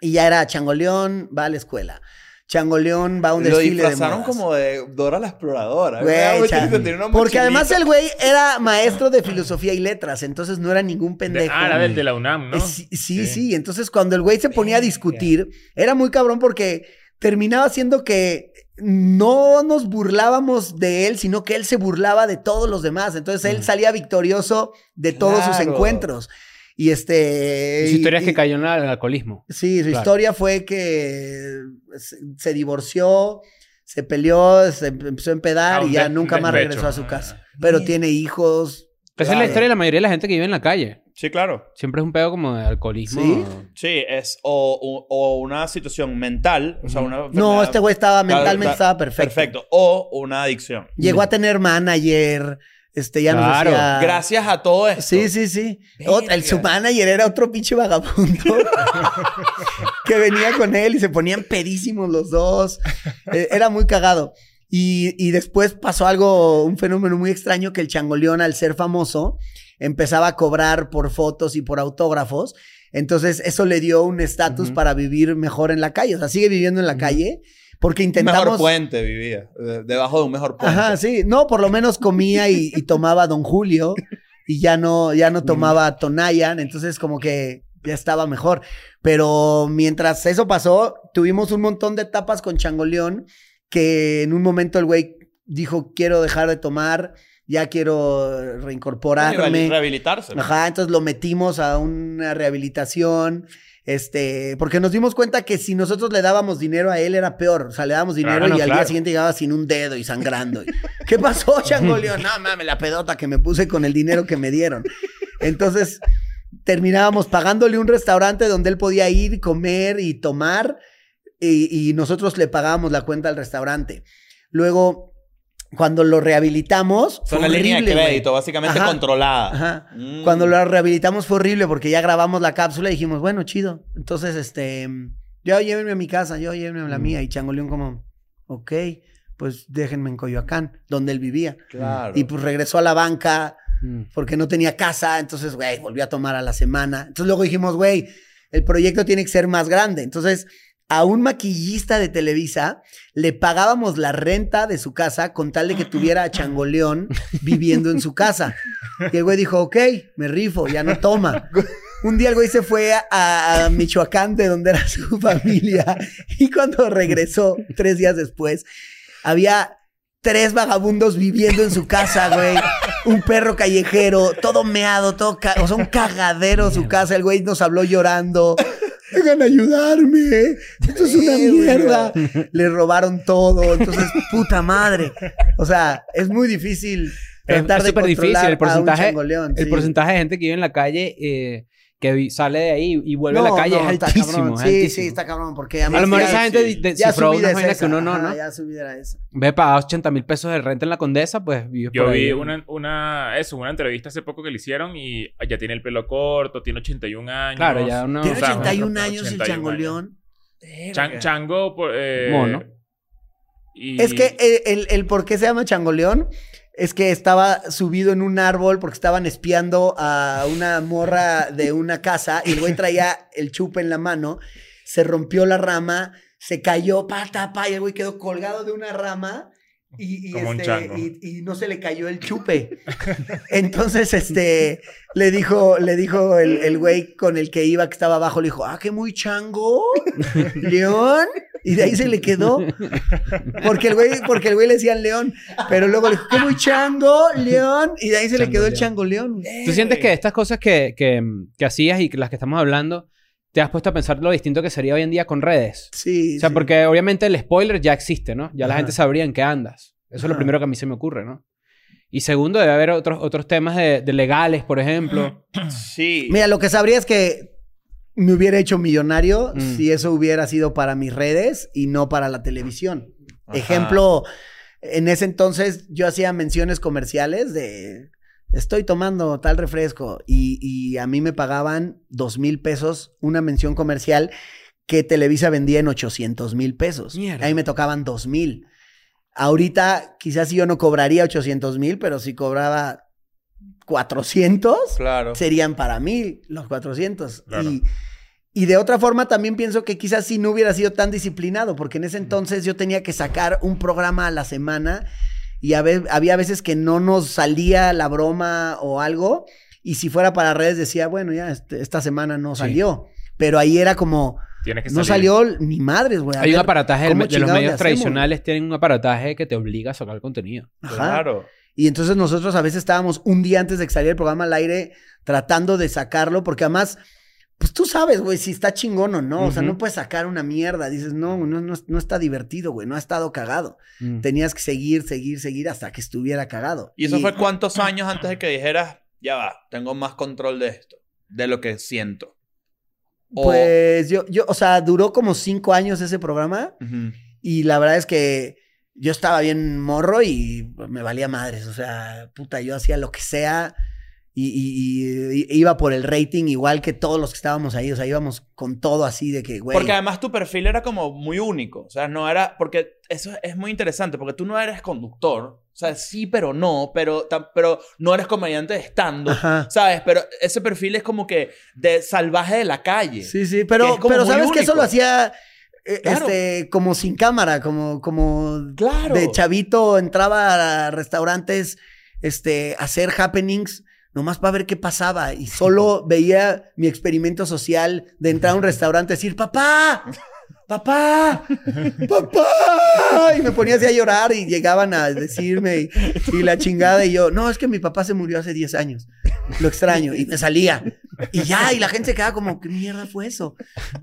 Y ya era Changoleón va a la escuela. Changoleón va a un Lo desfile de disfrazaron modas. como de Dora la exploradora. Güey, una Porque además el güey era maestro de filosofía y letras, entonces no era ningún De- pendejo. ah, era del de la UNAM, ¿no? Eh, Sí, sí, sí. Entonces, cuando el güey se ponía a discutir, era muy cabrón porque terminaba siendo que no nos burlábamos de él, sino que él se burlaba de todos los demás. Entonces, él salía victorioso de todos sus encuentros. Y este. Su historia y- es que cayó en el alcoholismo. Sí, su Claro. historia fue que se, se divorció, se peleó, se em- empezó a empedar Ah, y ya nunca un más regresó a su casa. Pero tiene hijos. Esa es la historia de la mayoría de la gente que vive en la calle. Sí, claro. Siempre es un pedo como de alcoholismo. ¿Sí? Sí, es o, o- o una situación mental, o sea, una No, este güey estaba mentalmente estaba perfecto. Perfecto. O una adicción. Llegó a tener manager, este, ya Claro. nos decía... Gracias a todo esto. Sí, sí, sí. Ot- el, su manager era otro pinche vagabundo que venía con él y se ponían pedísimos los dos. Eh, era muy cagado. Y, y después pasó algo, un fenómeno muy extraño que el changoleón, al ser famoso, empezaba a cobrar por fotos y por autógrafos. Entonces, eso le dio un estatus para vivir mejor en la calle. O sea, sigue viviendo en la calle porque Un mejor intentamos... puente vivía. de- Debajo de un mejor puente. Ajá, sí. No, por lo menos comía y, y tomaba Don Julio y ya no, ya no tomaba Tonayan, entonces como que ya estaba mejor. Pero mientras eso pasó, tuvimos un montón de etapas con Changoleón que en un momento el güey dijo, quiero dejar de tomar, ya quiero reincorporarme. Rehabilitarse. Ajá, entonces lo metimos a una rehabilitación. Este, porque nos dimos cuenta que si nosotros le dábamos dinero a él era peor. O sea, le dábamos dinero Claro, y al día siguiente llegaba sin un dedo y sangrando. Y, ¿Qué pasó, Changoleón? No, mames, la pedota que me puse con el dinero que me dieron. Entonces, terminábamos pagándole un restaurante donde él podía ir, comer y tomar. Y, y nosotros le pagábamos la cuenta al restaurante. Luego, cuando lo rehabilitamos. Son la línea de horrible, crédito, básicamente Ajá. controlada. Ajá. Mm. Cuando lo rehabilitamos fue horrible porque ya grabamos la cápsula y dijimos, bueno, chido. Entonces, este, yo llévenme a mi casa, yo llévenme a la Mm. mía. Y Changoleón como, ok, pues déjenme en Coyoacán, donde él vivía. Claro. Y pues regresó a la banca Mm. porque no tenía casa. Entonces, güey, volvió a tomar a la semana. Entonces luego dijimos, güey, el proyecto tiene que ser más grande. Entonces, a un maquillista de Televisa le pagábamos la renta de su casa con tal de que tuviera a Changoleón viviendo en su casa. Y el güey dijo, ok, me rifo, ya no toma. Un día el güey se fue a, a Michoacán, de donde era su familia, y cuando regresó, tres días después, había tres vagabundos viviendo en su casa, güey. Un perro callejero, todo meado, todo... ca- o sea, un cagadero su casa. El güey nos habló llorando. Vengan a ayudarme. Esto es una mierda. Le robaron todo. Entonces, puta madre. O sea, es muy difícil Es- tratar es de súper difícil. El porcentaje- a un changoleón. El sí. porcentaje de gente que vive en la calle eh, que sale de ahí y vuelve a No, la calle no, es está altísimo. cabrón. es Sí, altísimo. sí, está cabrón. Porque A lo mejor esa gente sí. de- ya unas vainas que uno no, Ajá, ¿no? Ya esa. Ve pagar 80 mil pesos de renta en la condesa, pues vive Yo por ahí. vi una, una, eso, una entrevista hace poco que le hicieron y ya tiene el pelo corto, tiene 81 años. Claro, ya uno... Tiene o sea, 81 años el 81 changoleón. Chan- chango, por, eh, Mono. y- Es que eh, el, el por qué se llama changoleón es que estaba subido en un árbol porque estaban espiando a una morra de una casa y el güey traía el chupe en la mano, se rompió la rama, se cayó, pata, pa, y el güey quedó colgado de una rama y, y, Como un este, chango. y- y no se le cayó el chupe. Entonces, este, le dijo, le dijo el, el güey con el que iba, que estaba abajo, le dijo, ah, qué muy chango, León. Y de ahí se le quedó. Porque el güey, porque el güey le decían León. Pero luego le dijo, qué muy chango, León. Y de ahí se le quedó el chango León. ¿Tú sientes que estas cosas que, que, que hacías y las que estamos hablando, te has puesto a pensar lo distinto que sería hoy en día con redes? Sí. O sea, sí. porque obviamente el spoiler ya existe, ¿no? Ya la gente sabría en qué andas. Eso es lo primero que a mí se me ocurre, ¿no? Y segundo, debe haber otros, otros temas de, de legales, por ejemplo. Sí. Mira, lo que sabría es que me hubiera hecho millonario Mm. si eso hubiera sido para mis redes y no para la televisión. Ajá. Ejemplo, en ese entonces yo hacía menciones comerciales de estoy tomando tal refresco y, y a mí me pagaban dos mil pesos una mención comercial que Televisa vendía en 800 mil pesos. Mierda. Ahí me tocaban dos mil. Ahorita quizás yo no cobraría 800 mil, pero si cobraba 400, Claro. serían para mí los 400. Claro. Y, y de otra forma también pienso que quizás sí no hubiera sido tan disciplinado, porque en ese entonces yo tenía que sacar un programa a la semana y ve- había veces que no nos salía la broma o algo, y si fuera para redes decía, bueno, ya este- esta semana no Sí. salió. Pero ahí era como, Tienes que no salir. salió ni madres, güey. Hay un aparataje cómo de los medios hacemos. tradicionales, tienen un aparataje que te obliga a sacar contenido. Ajá. Claro. Y entonces nosotros a veces estábamos un día antes de que saliera el programa al aire tratando de sacarlo, porque además, pues tú sabes, güey, si está chingón o no. O sea, no puedes sacar una mierda. Dices, no, no, no, no está divertido, güey, no ha estado cagado. Mm. Tenías que seguir, seguir, seguir hasta que estuviera cagado. ¿Y eso fue cuántos años antes de que dijeras, ya va, tengo más control de esto, de lo que siento? O- Pues yo, yo, o sea, duró como cinco años ese programa y la verdad es que yo estaba bien morro y me valía madres. O sea, puta, yo hacía lo que sea y, y- y iba por el rating igual que todos los que estábamos ahí. O sea, íbamos con todo así de que, güey. Porque además tu perfil era como muy único. O sea, no era. Porque eso es muy interesante. Porque tú no eres conductor. O sea, sí, pero no. Pero, pero no eres comediante de stand Ajá. ¿Sabes? Pero ese perfil es como que de salvaje de la calle. Sí, sí, pero, pero sabes que eso lo hacía eh, Claro. este, como sin cámara, como, como Claro. de chavito entraba a restaurantes este, a hacer happenings nomás para ver qué pasaba y solo veía mi experimento social de entrar a un restaurante y decir, papá, papá, papá, y me ponía así a llorar y llegaban a decirme y, y la chingada y yo, no, es que mi papá se murió hace 10 años, lo extraño y me salía y ya, y la gente se quedaba como, ¿qué mierda fue eso?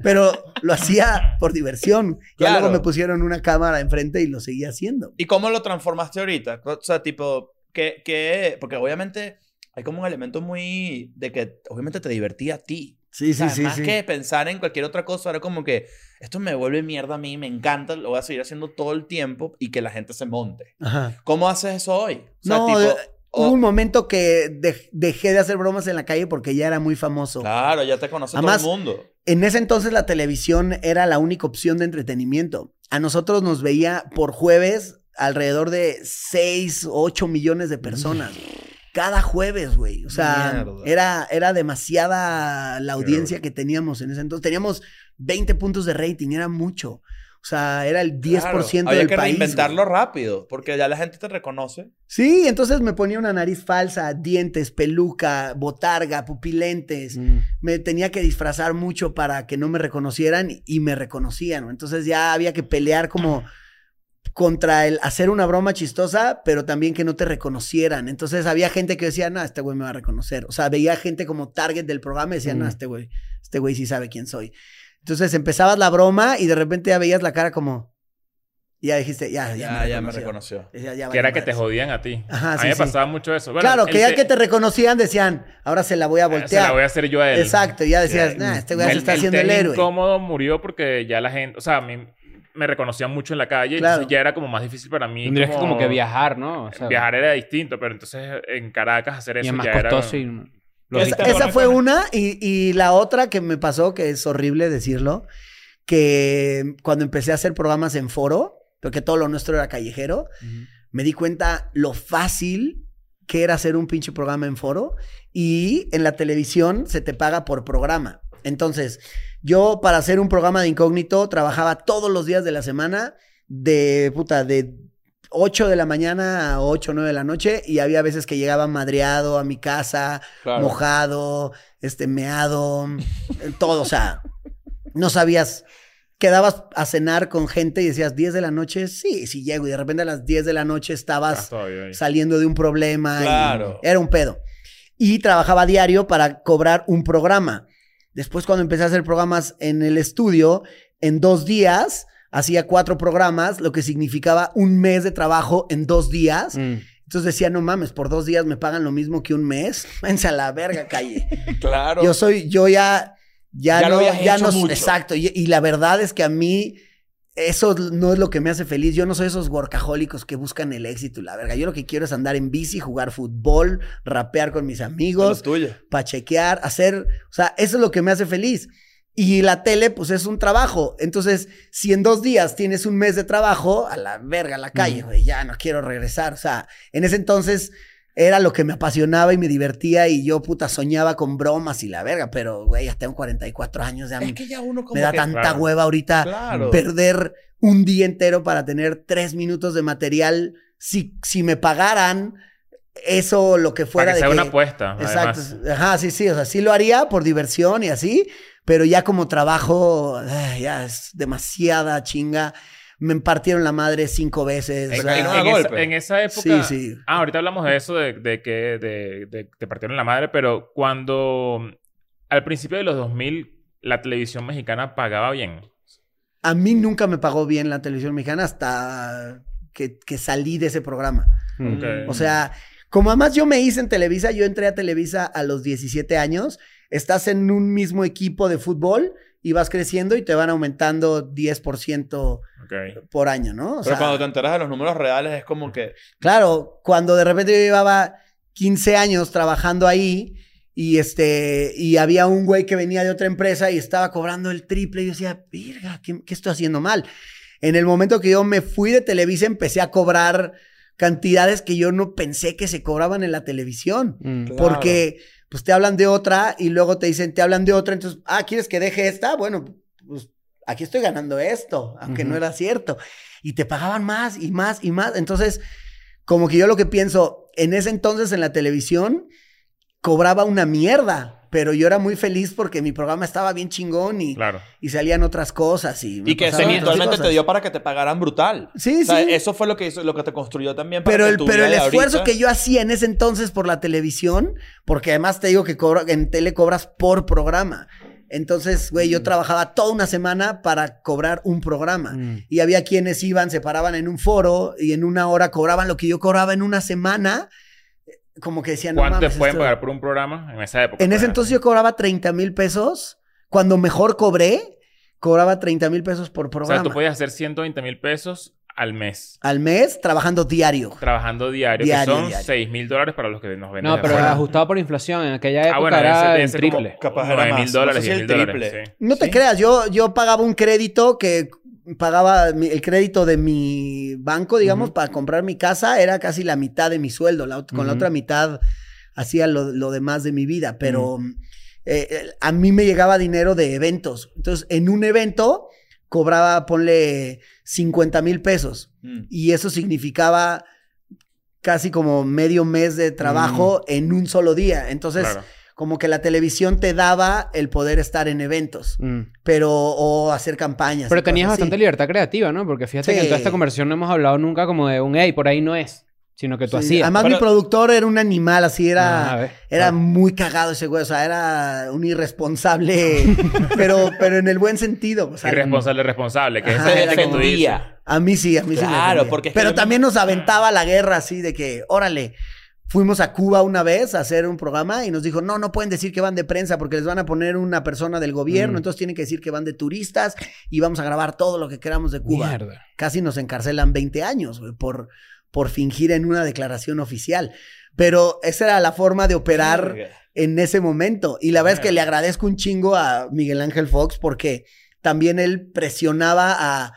Pero lo hacía por diversión. Claro. luego me pusieron una cámara enfrente y lo seguía haciendo. ¿Y cómo lo transformaste ahorita? O sea, tipo, que, que, porque obviamente hay como un elemento muy de que obviamente te divertía a ti. Sí, O sea, sí, sí. más sí. que pensar en cualquier otra cosa, era como que esto me vuelve mierda a mí, me encanta, lo voy a seguir haciendo todo el tiempo y que la gente se monte. Ajá. ¿Cómo haces eso hoy? O sea, No, tipo, eh, hubo un momento que dej- dejé de hacer bromas en la calle porque ya era muy famoso. Claro, ya te conoce Además, todo el mundo. En ese entonces la televisión era la única opción de entretenimiento. A nosotros nos veía por jueves alrededor de 6 o 8 millones de personas. Cada jueves, güey. O sea, Mierda. era, era demasiada la audiencia que teníamos en ese entonces. Teníamos 20 puntos de rating, era mucho. O sea, era el 10% Claro, del Había que país. reinventarlo güey. rápido, porque ya la gente te reconoce. Sí, entonces me ponía una nariz falsa, dientes, peluca, botarga, pupilentes. Mm. Me tenía que disfrazar mucho para que no me reconocieran y me reconocían. ¿no? Entonces ya había que pelear como contra el hacer una broma chistosa, pero también que no te reconocieran. Entonces había gente que decía, no, este güey me va a reconocer. O sea, veía gente como target del programa y decía, no, Mm. este güey, este güey sí sabe quién soy. Entonces empezabas la broma y de repente ya veías la cara como, y ya dijiste, ya, ya, Ya, ya, me reconoció. reconoció. Decía, ya Que era que te jodían a ti. Ajá, a sí, mí me sí. pasaba mucho eso. Bueno, claro, el que ya te- que te reconocían decían, ahora se la voy a Se la voltear. voy a hacer yo a él. Exacto, y ya decías, nah, este güey ya se El- está haciendo el héroe. incómodo murió porque ya la gente, o sea, a mí me reconocían mucho en la calle, Claro. entonces ya era como más difícil para mí. Tendrías que como que viajar, ¿no? O sea, Viajar era distinto, pero entonces en Caracas hacer Y eso es más ya era- costoso y... ¿Qué Esa, esa fue una, y, y la otra que me pasó, que es horrible decirlo, que cuando empecé a hacer programas en foro, porque todo lo nuestro era callejero, me di cuenta lo fácil que era hacer un pinche programa en foro y en la televisión se te paga por programa. Entonces, Yo, para hacer un programa de incógnito, trabajaba todos los días de la semana, de puta, de 8 de la mañana a 8 o 9 de la noche, y había veces que llegaba madreado a mi casa, Claro. mojado, este, meado, todo, o sea, no sabías. Quedabas a cenar con gente y decías 10 de la noche, sí, sí llego. Y de repente a las 10 de la noche estabas ahí. saliendo de un problema. y Claro. era un pedo. Y trabajaba diario para cobrar un programa. Después, cuando empecé a hacer programas en el estudio, en dos días hacía cuatro programas, lo que significaba un mes de trabajo en dos días. Mm. Entonces decía, no mames, por dos días me pagan lo mismo que un mes. Váyanse a la verga, calle. Claro. Yo soy, yo ya, ya, no, ya hecho no, mucho. exacto. Y, y la verdad es que a mí eso no es lo que me hace feliz. Yo no soy esos workahólicos que buscan el éxito la verga. Yo lo que quiero es andar en bici, jugar fútbol, rapear con mis amigos, pachequear, hacer, o sea, eso es lo que me hace feliz. Y la tele, pues es un trabajo. Entonces, si en dos días tienes un mes de trabajo, a la verga, a la calle, güey, ya no quiero regresar. O sea, en ese entonces era lo que me apasionaba y me divertía y yo, puta, soñaba con bromas y la verga. Pero, güey, ya tengo 44 años, ya Es me, que ya uno como me da que- tanta Claro. hueva ahorita Claro. perder un día entero para tener tres minutos de material. Si, si me pagaran eso, lo que fuera Para que sea de una que- apuesta. Exacto. además. Ajá, sí, sí. O sea, sí lo haría por diversión y así, pero ya como trabajo, ay, ya es demasiada chinga. Me partieron la madre cinco veces. En, esa, en esa época. sí, sí. Ah, ahorita hablamos de eso, de, de que de, de- te partieron la madre, pero cuando al principio de los 2000 la televisión mexicana pagaba bien. A mí nunca me pagó bien la televisión mexicana hasta que, que salí de ese programa. Mm. Ok. O sea, como además yo me hice en Televisa, yo entré a Televisa a los 17 años, estás en un mismo equipo de fútbol y vas creciendo y te van aumentando 10% Ok. por año, ¿no? O Pero sea, cuando te enteras de los números reales es como que... Claro, cuando de repente yo llevaba 15 años trabajando ahí y este y había un güey que venía de otra empresa y estaba cobrando el triple y yo decía, "Virga, ¿qué, qué estoy haciendo mal?" En el momento que yo me fui de Televisa empecé a cobrar cantidades que yo no pensé que se cobraban en la televisión, Mm. Claro. Pues te hablan de otra y luego te dicen, "Te hablan de otra", entonces, "Ah, ¿quieres que deje esta?" Bueno, pues aquí estoy ganando esto, aunque no era cierto. Y te pagaban más y más y más. Entonces, como que yo lo que pienso, en ese entonces en la televisión cobraba una mierda, pero yo era muy feliz porque mi programa estaba bien chingón y, Claro. y salían otras cosas. Y, me Y que eventualmente te dio para que te pagaran brutal. Sí, O sea, sí. eso fue lo que hizo, lo que te construyó también para Pero que el, tu pero el esfuerzo ahorita- que yo hacía en ese entonces por la televisión, porque además te digo que cobro- en tele cobras por programa. Entonces, güey, Mm. yo trabajaba toda una semana para cobrar un programa. Mm. Y había quienes iban, se paraban en un foro y en una hora cobraban lo que yo cobraba en una semana. Como que decían, no ¿Cuánto te pueden esto- pagar por un programa en esa época? En ese entonces yo cobraba 30 mil pesos. Cuando mejor cobré, cobraba 30 mil pesos por O programa. sea, tú podías hacer 120 mil pesos al mes. Al mes, trabajando diario. Trabajando diario, Diario, que son diario. 6 mil dólares para los que nos ven. No, pero afuera. ajustado por inflación. En aquella época Ah, bueno, era el como triple. Capaz era 9 más. mil dólares, No sé si 10 el mil dólares. triple. sí. No te Sí. creas, yo, yo pagaba un crédito que pagaba el crédito de mi banco, digamos, para comprar mi casa, era casi la mitad de mi sueldo. La con la otra mitad hacía lo, lo demás de mi vida, pero eh, eh, a mí me llegaba dinero de eventos. Entonces, en un evento cobraba, ponle 50 mil pesos. Mm. Y eso significaba casi como medio mes de trabajo en un solo día. Entonces, Claro. Como que la televisión te daba el poder estar en eventos, Mm. pero o hacer campañas. Pero tenías así. bastante libertad creativa, ¿no? Porque fíjate que en toda esta conversación no hemos hablado nunca como de un, hey, por ahí no es. Sino que tú Sí, hacías. Además, Pero- mi productor era un animal, así Ah, era, ves. era Ah. muy cagado ese güey, o sea, era un irresponsable, pero, pero en el buen sentido. o sea, Irresponsable, responsable. Que es Ajá, esa gente era que tú dices. A mí sí, a mí sí. Claro, porque es que Pero también nos aventaba la guerra así de que, órale, fuimos a Cuba una vez a hacer un programa y nos dijo, no, no pueden decir que van de prensa porque les van a poner una persona del gobierno, Mm. entonces tienen que decir que van de turistas y vamos a grabar todo lo que queramos de Cuba. Mierda. Casi nos encarcelan 20 años güey, por, por fingir en una declaración oficial. Pero esa era la forma de operar en ese momento. Y la verdad es que le agradezco un chingo a Miguel Ángel Fox porque también él presionaba a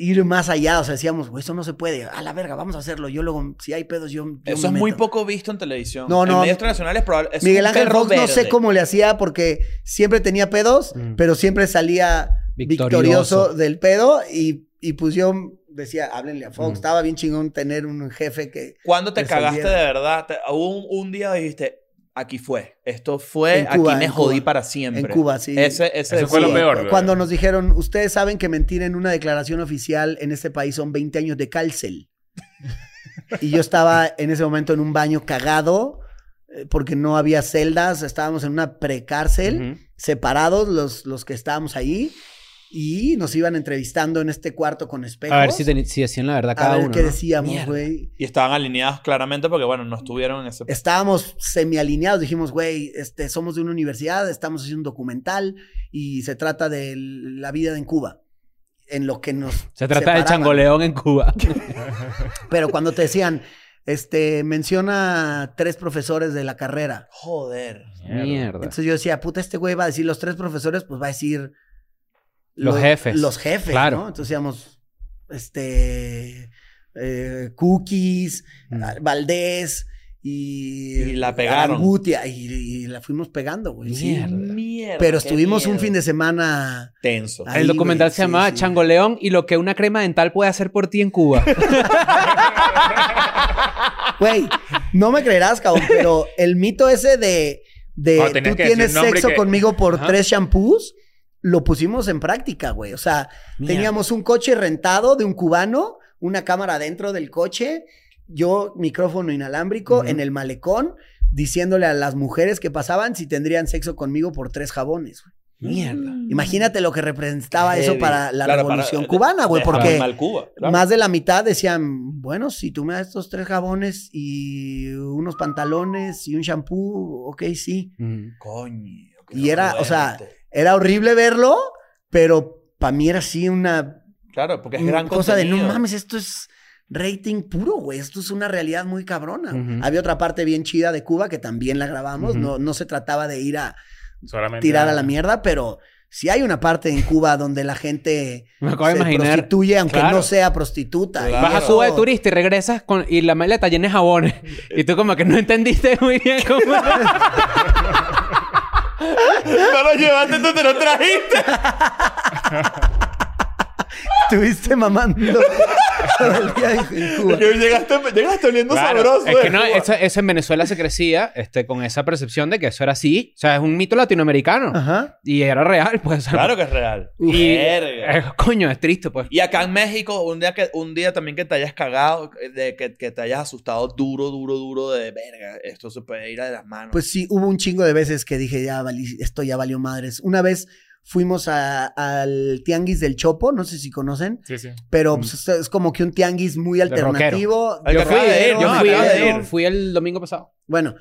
ir más allá. O sea, decíamos, güey, eso no se puede. A la verga, vamos a hacerlo. Yo luego, si hay pedos, yo. yo Eso me es muy meto". poco visto en televisión. No, no. En medios internacionales probable, es Miguel un Ángel Fox no sé cómo le hacía porque siempre tenía pedos, Mm. pero siempre salía victorioso, Victorioso. del pedo y, y pues yo decía, háblenle a Fox. Mm. Estaba bien chingón tener un jefe que... ¿Cuándo te resolviera. cagaste de verdad? Te- hubo un, un día dijiste, aquí fue. Esto fue, Cuba, aquí me jodí Cuba. para siempre. En Cuba, sí. Ese, ese Eso fue lo peor. ¿verdad? Cuando nos dijeron, ustedes saben que mentir en una declaración oficial en este país son 20 años de cárcel. y yo estaba en ese momento en un baño cagado eh, porque no había celdas, estábamos en una precárcel, separados los, los que estábamos ahí y nos iban entrevistando en este cuarto con espejos. A ver si, si decían la verdad a cada ver uno. qué ¿no? decíamos, güey. Y estaban alineados claramente porque, bueno, no estuvieron en ese... Estábamos semi-alineados, dijimos, güey, este, somos de una universidad, estamos haciendo un documental y se trata de la vida en Cuba. En lo que nos. Se trata del separaban. changoleón en Cuba. Pero cuando te decían, este, menciona tres profesores de la carrera. Joder. Mierda. Entonces yo decía, puta, este güey va a decir los tres profesores, pues va a decir. Los jefes. Los jefes, Claro. ¿no? Entonces decíamos, este. eh, Cookies, Mm. Valdés y. Y la pegaron. Arangutia, y, y la fuimos pegando, güey. sí. Mierda. Mierda. Pero estuvimos un fin de semana. Tenso. Ahí, el documental güey, se sí, llamaba sí. Changoleón y lo que una crema dental puede hacer por ti en Cuba. Güey, no me creerás, cabrón, pero el mito ese de, de No, tú tienes sexo que- conmigo por Ajá. tres shampoos, lo pusimos en práctica, güey. O sea, teníamos un coche rentado de un cubano, una cámara dentro del coche, yo micrófono inalámbrico en el malecón, diciéndole a las mujeres que pasaban si tendrían sexo conmigo por tres jabones. güey. Mierda. Imagínate lo que representaba eso para la Claro, para- revolución cubana, güey, porque mal Cuba. claro. más de la mitad decían, bueno, si tú me das estos tres jabones y unos pantalones y un shampoo, ok, sí. Mm. Coño. Y era, o sea. Era horrible verlo, pero para mí era así una Claro, porque es una gran cosa de no contenido. mames, esto es rating puro, güey. Esto es una realidad muy cabrona. Ujú. Había otra parte bien chida de Cuba que también la grabamos. Ujú. no, no se trataba de ir a Solamente tirar a la mierda, pero sí hay una parte en Cuba donde la gente Me acabo de se imaginar. prostituye aunque Claro. no sea prostituta. Claro. Vas a Cuba de turista y regresas con, y la maleta llena de jabones. Y tú como que no entendiste muy bien cómo... No lo llevaste, tú lo trajiste. Estuviste mamando todo el día en, Cuba. Llegaste, llegaste oliendo Claro, sabroso. Es que de no, Cuba. eso, eso en Venezuela se crecía este, con esa percepción de que eso era así. O sea, es un mito latinoamericano. Ajá. Y era real, pues. o sea, Claro que es real. Y, Verga. eh, coño, es triste, pues. Y acá en México, un día, que, un día también que te hayas cagado, de que, que te hayas asustado duro, duro, duro de verga. Esto se puede ir de las manos. Pues sí, hubo un chingo de veces que dije, ya valí- esto ya valió madres. Una vez fuimos a- al Tianguis del Chopo, no sé si conocen, Sí, sí. pero Mm. pues, es- es como que un tianguis muy alternativo. Al Yo fui, ir, yo fui, ir. fui el domingo pasado. Bueno,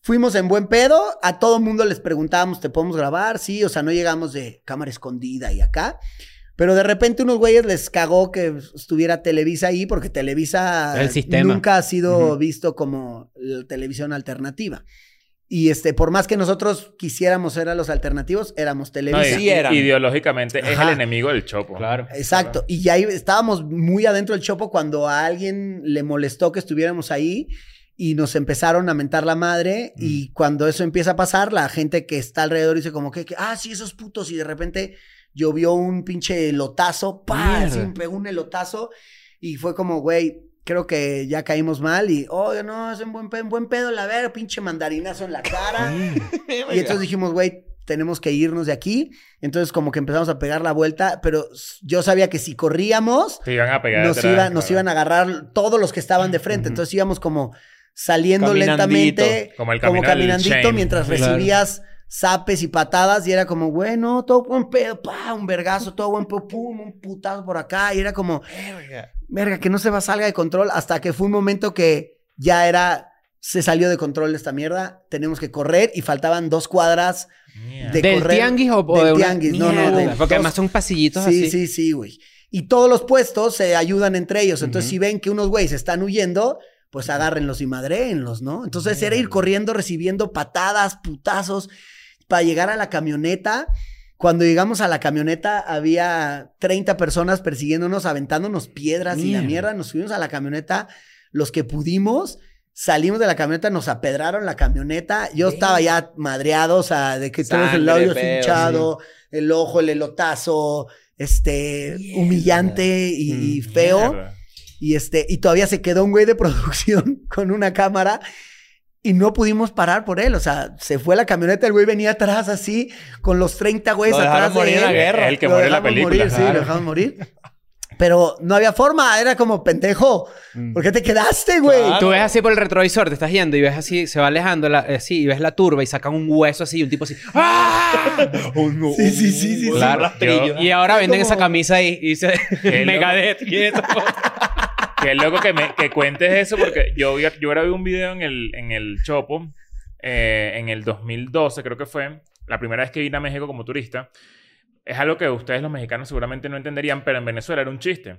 fuimos en buen pedo, a todo mundo les preguntábamos, ¿te podemos grabar? Sí, o sea, no llegamos de cámara escondida y acá. Pero de repente unos güeyes les cagó que estuviera Televisa ahí, porque Televisa El sistema. nunca ha sido visto como la televisión alternativa. Y este, por más que nosotros quisiéramos ser a los alternativos, éramos No, Televisa. y- eran. ideológicamente es Ajá. el enemigo del chopo. Claro. Exacto. Y ahí estábamos muy adentro del chopo cuando a alguien le molestó que estuviéramos ahí y nos empezaron a mentar la madre. Mm. Y cuando eso empieza a pasar, la gente que está alrededor dice como que, que, ah, sí, esos putos. Y de repente llovió un pinche elotazo, me pegó un elotazo. Y fue como, güey, creo que ya caímos mal. Y, oh, no, es un buen pedo, buen pedo, la verga, pinche mandarinazo en la cara. Y entonces dijimos, güey, tenemos que irnos de aquí. Entonces como que empezamos a pegar la vuelta, pero yo sabía que si corríamos, iban a pegar. nos, atrás, iba- nos claro. iban a agarrar todos los que estaban de frente. Entonces íbamos como saliendo lentamente, Como el como caminandito, mientras Claro. Zapes y patadas y era como, bueno, todo buen pedo, pa, un vergazo, todo buen pedo, pum, un putazo por acá. Y era como, Verga. verga, que no se va, salga de control hasta que fue un momento que ya era, se salió de control esta mierda, tenemos que correr y faltaban dos cuadras de ¿Del correr- tianguis o, o del de una- tianguis, no, no, de- Porque dos- además son pasillitos Sí, así. sí, sí, güey. Y todos los puestos se ayudan entre ellos. Entonces, Ujú. si ven que unos güeyes están huyendo, pues agárrenlos y madréenlos, ¿no? Entonces, era ir corriendo, recibiendo patadas, putazos, para llegar a la camioneta. Cuando llegamos a la camioneta, había 30 personas persiguiéndonos, aventándonos piedras y la Mierda. Nos subimos a la camioneta, los que pudimos. Salimos de la camioneta, nos apedraron la camioneta. Yo estaba ya madreado, o sea, de que tenemos el labio hinchado, el ojo, el elotazo, este, humillante y, y feo. Mierda. Y este, y todavía se quedó un güey de producción con una cámara y no pudimos parar por él. O sea, se fue la camioneta, el güey venía atrás así, con los 30 güeyes Lo atrás de morir en la él. guerra. El que Lo muere en la dejamos película. morir, sí, claro. lo dejamos morir. Pero no había forma, era como pendejo. ¿Por qué te quedaste, güey? Claro. Tú ves así por el retrovisor, te estás yendo y ves así, se va alejando la- así, y ves la turba y sacan un hueso así y un tipo así. ¡Ah! Un- Sí, sí, sí, sí, sí. Claro. rastrillo. Y ahora venden como- esa camisa ahí y dice Qué Megadeth. Qué loco que, me, que cuentes eso porque yo, vi- yo grabé un video en el, en el Chopo eh, en el 2012, creo que fue, la primera vez que vine a México como turista. Es algo que ustedes los mexicanos seguramente no entenderían, pero en Venezuela era un chiste.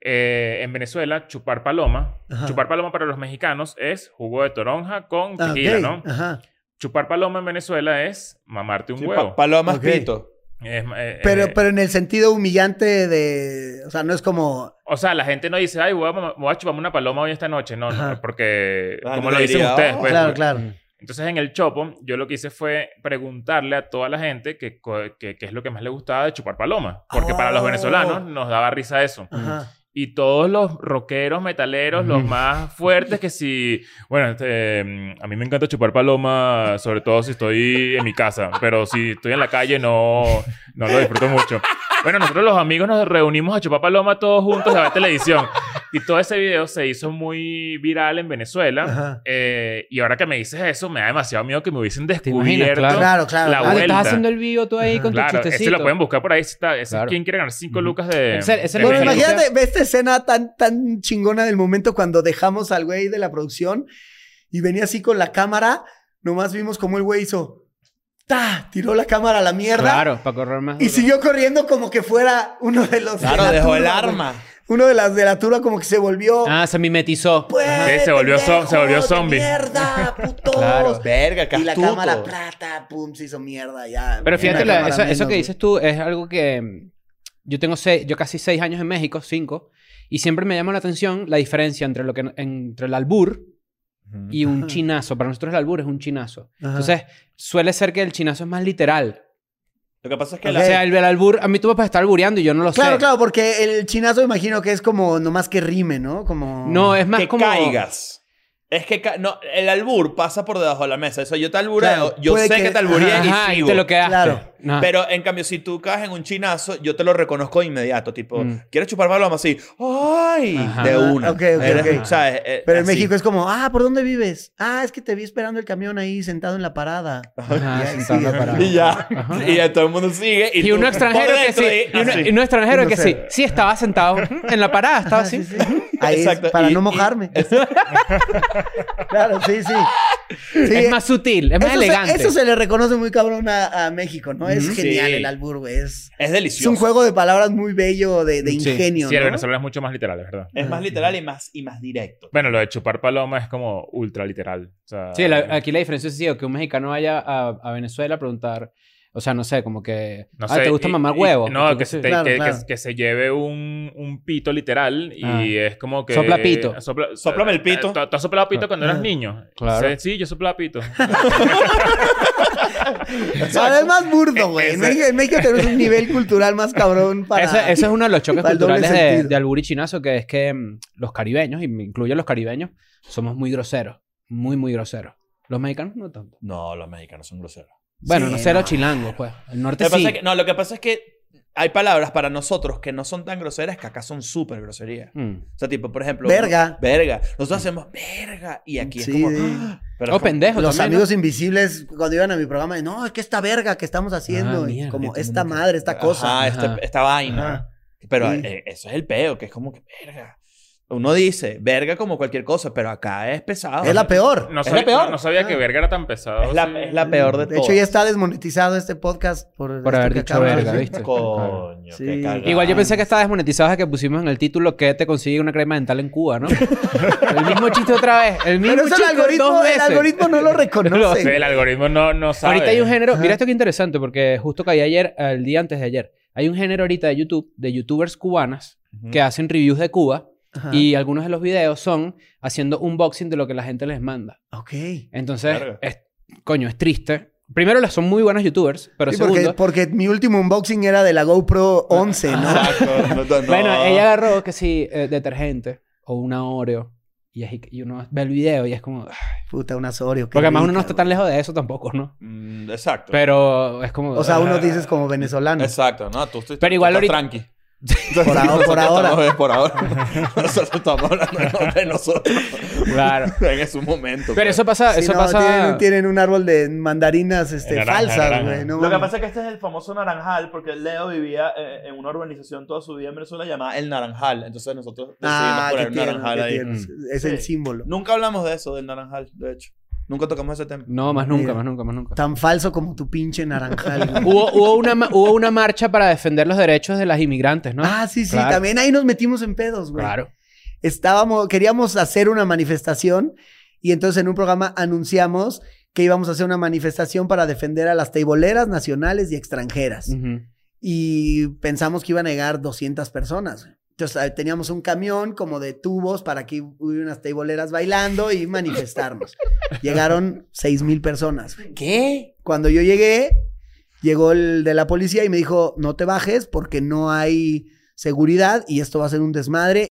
Eh, en Venezuela, chupar paloma. Ajá. Chupar paloma para los mexicanos es jugo de toronja con Ah, tequila, ok. ¿no? Ajá. Chupar paloma en Venezuela es mamarte un Sí, huevo. pa- palomas Ok. pito. Es, eh, Pero, eh, pero en el sentido humillante de. O sea, no es como. O sea, la gente no dice, ay, voy a, voy a chuparme una paloma hoy esta noche. No, no, porque La como lo dicen diría, ustedes, "Oh". pues, claro, pues. claro. Entonces, en el Chopo, yo lo que hice fue preguntarle a toda la gente qué co- qué- qué es lo que más le gustaba de chupar paloma. Porque para los Oh. venezolanos nos daba risa eso. Ajá. Y todos los rockeros, metaleros, los más fuertes que si... Bueno, este, mm, a mí me encanta chupar paloma, sobre todo si estoy en mi casa. Pero si estoy en la calle no, no lo disfruto mucho. Bueno, nosotros los amigos nos reunimos a chupar paloma todos juntos a ver televisión. Y todo ese video se hizo muy viral en Venezuela. Eh, y ahora que me dices eso, me da demasiado miedo que me hubiesen imaginas? descubierto. Claro. Claro, claro. La Ah, claro. le estás vuelta. haciendo el vivo tú ahí con tu Claro, ese chistecito. lo pueden buscar por ahí. Está, ese Claro. ¿Quién quiere ganar 5 lucas de, Ese- ese de lo Bueno, imagínate, ve esta escena tan, tan chingona del momento cuando dejamos al güey de la producción y venía así con la cámara. Nomás vimos como el güey hizo. ¡Ta! Tiró la cámara a la mierda. Claro, para correr más. Y duro. siguió corriendo como que fuera uno de los. Claro, la dejó el arma. Uno de las de la turba como que se volvió. Ah, se mimetizó. Pues, se volvió zo- se volvió zombie. ¡Mierda, putos! Claro. Verga, y la cámara plata, pum, se hizo mierda ya. Pero fíjate, la- eso, que dices tú es algo que mm, yo tengo seis, yo casi seis años en México, cinco, y siempre me llama la atención la diferencia entre lo que entre el albur y un Ajá. chinazo. Para nosotros el albur es un chinazo. Ajá. Entonces suele ser que el chinazo es más literal. Lo que pasa es que la... O sea, el, el albur, a mí tú me puedes estar albureando y yo no lo Claro, sé. claro, porque el chinazo imagino que es como nomás que rime, ¿no? Como. No, es más que como caigas. Es que ca- no, el albur pasa por debajo de la mesa. Eso yo te albureo, Claro, yo puede sé que- que, te albureé Ajá, y y sigo. te lo quedaste. Claro. Pero en cambio, si tú caes en un chinazo, yo te lo reconozco de inmediato. Tipo, Mm. ¿quieres chupar paloma? Así, ¡ay! Ajá. De una. Ok, ok, Eres-. ¿sabes? Eh, Pero en. México es como, ah, ¿por dónde vives? Ah, es que te vi esperando el camión ahí sentado en la parada. Ajá, Ya, sentado en la sí, parada. Y ya. Ajá. Y ya todo el mundo sigue. Y, Y uno extranjero que sí. Y uno, y uno extranjero Uno que sí. Sí, estaba sentado en la parada, estaba Ajá, así. sí, sí. Ahí es Exacto, para y- no y- mojarme. claro, sí, sí. Sí, Es más sutil, es más eso se- elegante. eso se le reconoce muy cabrón a, a México, ¿no? Es genial Sí. el albur, güey. Es, Es es delicioso. un juego de palabras muy bello, de, ingenio, Sí, el ¿no? venezolano es mucho más literal, es verdad. Es más literal y más, y más directo. Bueno, lo de chupar paloma es como ultra literal. O sea, Sí, la- aquí la diferencia es sí, que un mexicano vaya a, a Venezuela a preguntar, o sea, no sé, como que, no ah, sé, ¿te gusta y- mamar y- huevo? No, que, se, te- Claro, que, claro. que- que se lleve un, un pito literal y Ah. es como que... Sopla pito. Sopla- Sóplame el pito. ¿Tú, has soplado pito cuando eras Ah. niño? Claro. Sí, yo soplaba pito. Más burdo, güey. En Ese- México, en México tenemos un nivel cultural más cabrón para... Eso, eso es uno de los choques culturales de, de albur y chinazo, que es que mm, los caribeños, y me incluyo los caribeños, somos muy groseros. Muy, muy groseros. Los mexicanos no tanto. No, los mexicanos son groseros. Bueno, Sí, no sé los no. chilangos, pues. El norte Lo sí. pasa es que- no, lo que pasa es que hay palabras para nosotros que no son tan groseras que acá son súper groserías. Mm. O sea, tipo, por ejemplo... Verga. Verga. Nosotros hacemos verga. Y aquí Sí, es como... sí. ¡ah! Pero O es como- pendejo Los también, ¿no? amigos invisibles, cuando iban a mi programa, no, es que esta verga que estamos haciendo, Ah, mierda, como el esta madre, esta cosa. Ajá, este- Ajá. esta vaina. Ajá. Pero Sí. eh, eso es el peo, que es como que verga. Uno dice, verga como cualquier cosa, pero acá es pesado. Es la peor. No Es sabía, la peor. no- no sabía que verga era tan pesado. Es la, sí. es la peor de, De todas. hecho, ya está desmonetizado este podcast por, Por haber dicho de verga. ¿viste? Coño, Sí. qué. Igual yo pensé que estaba desmonetizado desde que pusimos en el título que te consigue una crema dental en Cuba, ¿no? el mismo chiste otra vez. El mismo Pero eso el chiste algoritmo, dos el algoritmo no lo reconoce. el algoritmo no, no sabe. Ahorita hay un género, Ajá. mira esto que interesante, porque justo caí ayer, el día antes de ayer. Hay un género ahorita de YouTube, de youtubers cubanas, Ujú. que hacen reviews de Cuba, Ajá. y algunos de los videos son haciendo unboxing de lo que la gente les manda. Ok. Entonces, Verga. es, coño, es triste. Primero, las son muy buenos youtubers, pero Sí, porque, segundo... porque mi último unboxing era de la GoPro 11, ¿no? Exacto. No, no, no. Bueno, ella agarró que sí, eh, detergente o una Oreo, y, es- y uno ve el video y es como... ah, Puta, una Oreo. Porque además uno no está tan lejos de eso tampoco, ¿no? Mm, exacto. Pero es como... O sea, ah, uno dices como venezolano. Exacto, no, tú, tú- Pero tú igual estás ahorita- tranqui. Por ahora- por ahora. estamos- por ahora. Nosotros estamos hablando en nombre de nosotros. Claro. en su momento. Pero pues. eso pasa... Sí, eso no, pasa... Tienen, tienen un árbol de mandarinas este, Naranja, falsas, naranja. güey. no Lo que pasa es que este es el famoso naranjal, porque Leo vivía eh, en una urbanización toda su vida en Venezuela llamada El Naranjal. Entonces nosotros decidimos Ah, poner tierno, naranjal ahí. Mm. Es Sí. el símbolo. Nunca hablamos de eso, del naranjal, de hecho. Nunca tocamos ese tema. No, más nunca, Mira. más nunca, más nunca. Tan falso como tu pinche naranjal. Hubo, hubo, una, hubo una marcha para defender los derechos de las inmigrantes, ¿no? Ah, sí, sí. Claro. También ahí nos metimos en pedos, güey. Claro. Estábamos, queríamos hacer una manifestación y entonces en un programa anunciamos que íbamos a hacer una manifestación para defender a las teiboleras nacionales y extranjeras. Y pensamos que iban a llegar 200 personas. Entonces eh, teníamos un camión como de tubos para que hubiera unas teiboleras bailando y manifestarnos. Llegaron 6 mil personas. ¿Qué? Cuando yo llegué, llegó el de la policía y me dijo, no te bajes porque no hay seguridad y esto va a ser un desmadre.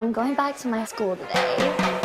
I'm going back to my school today.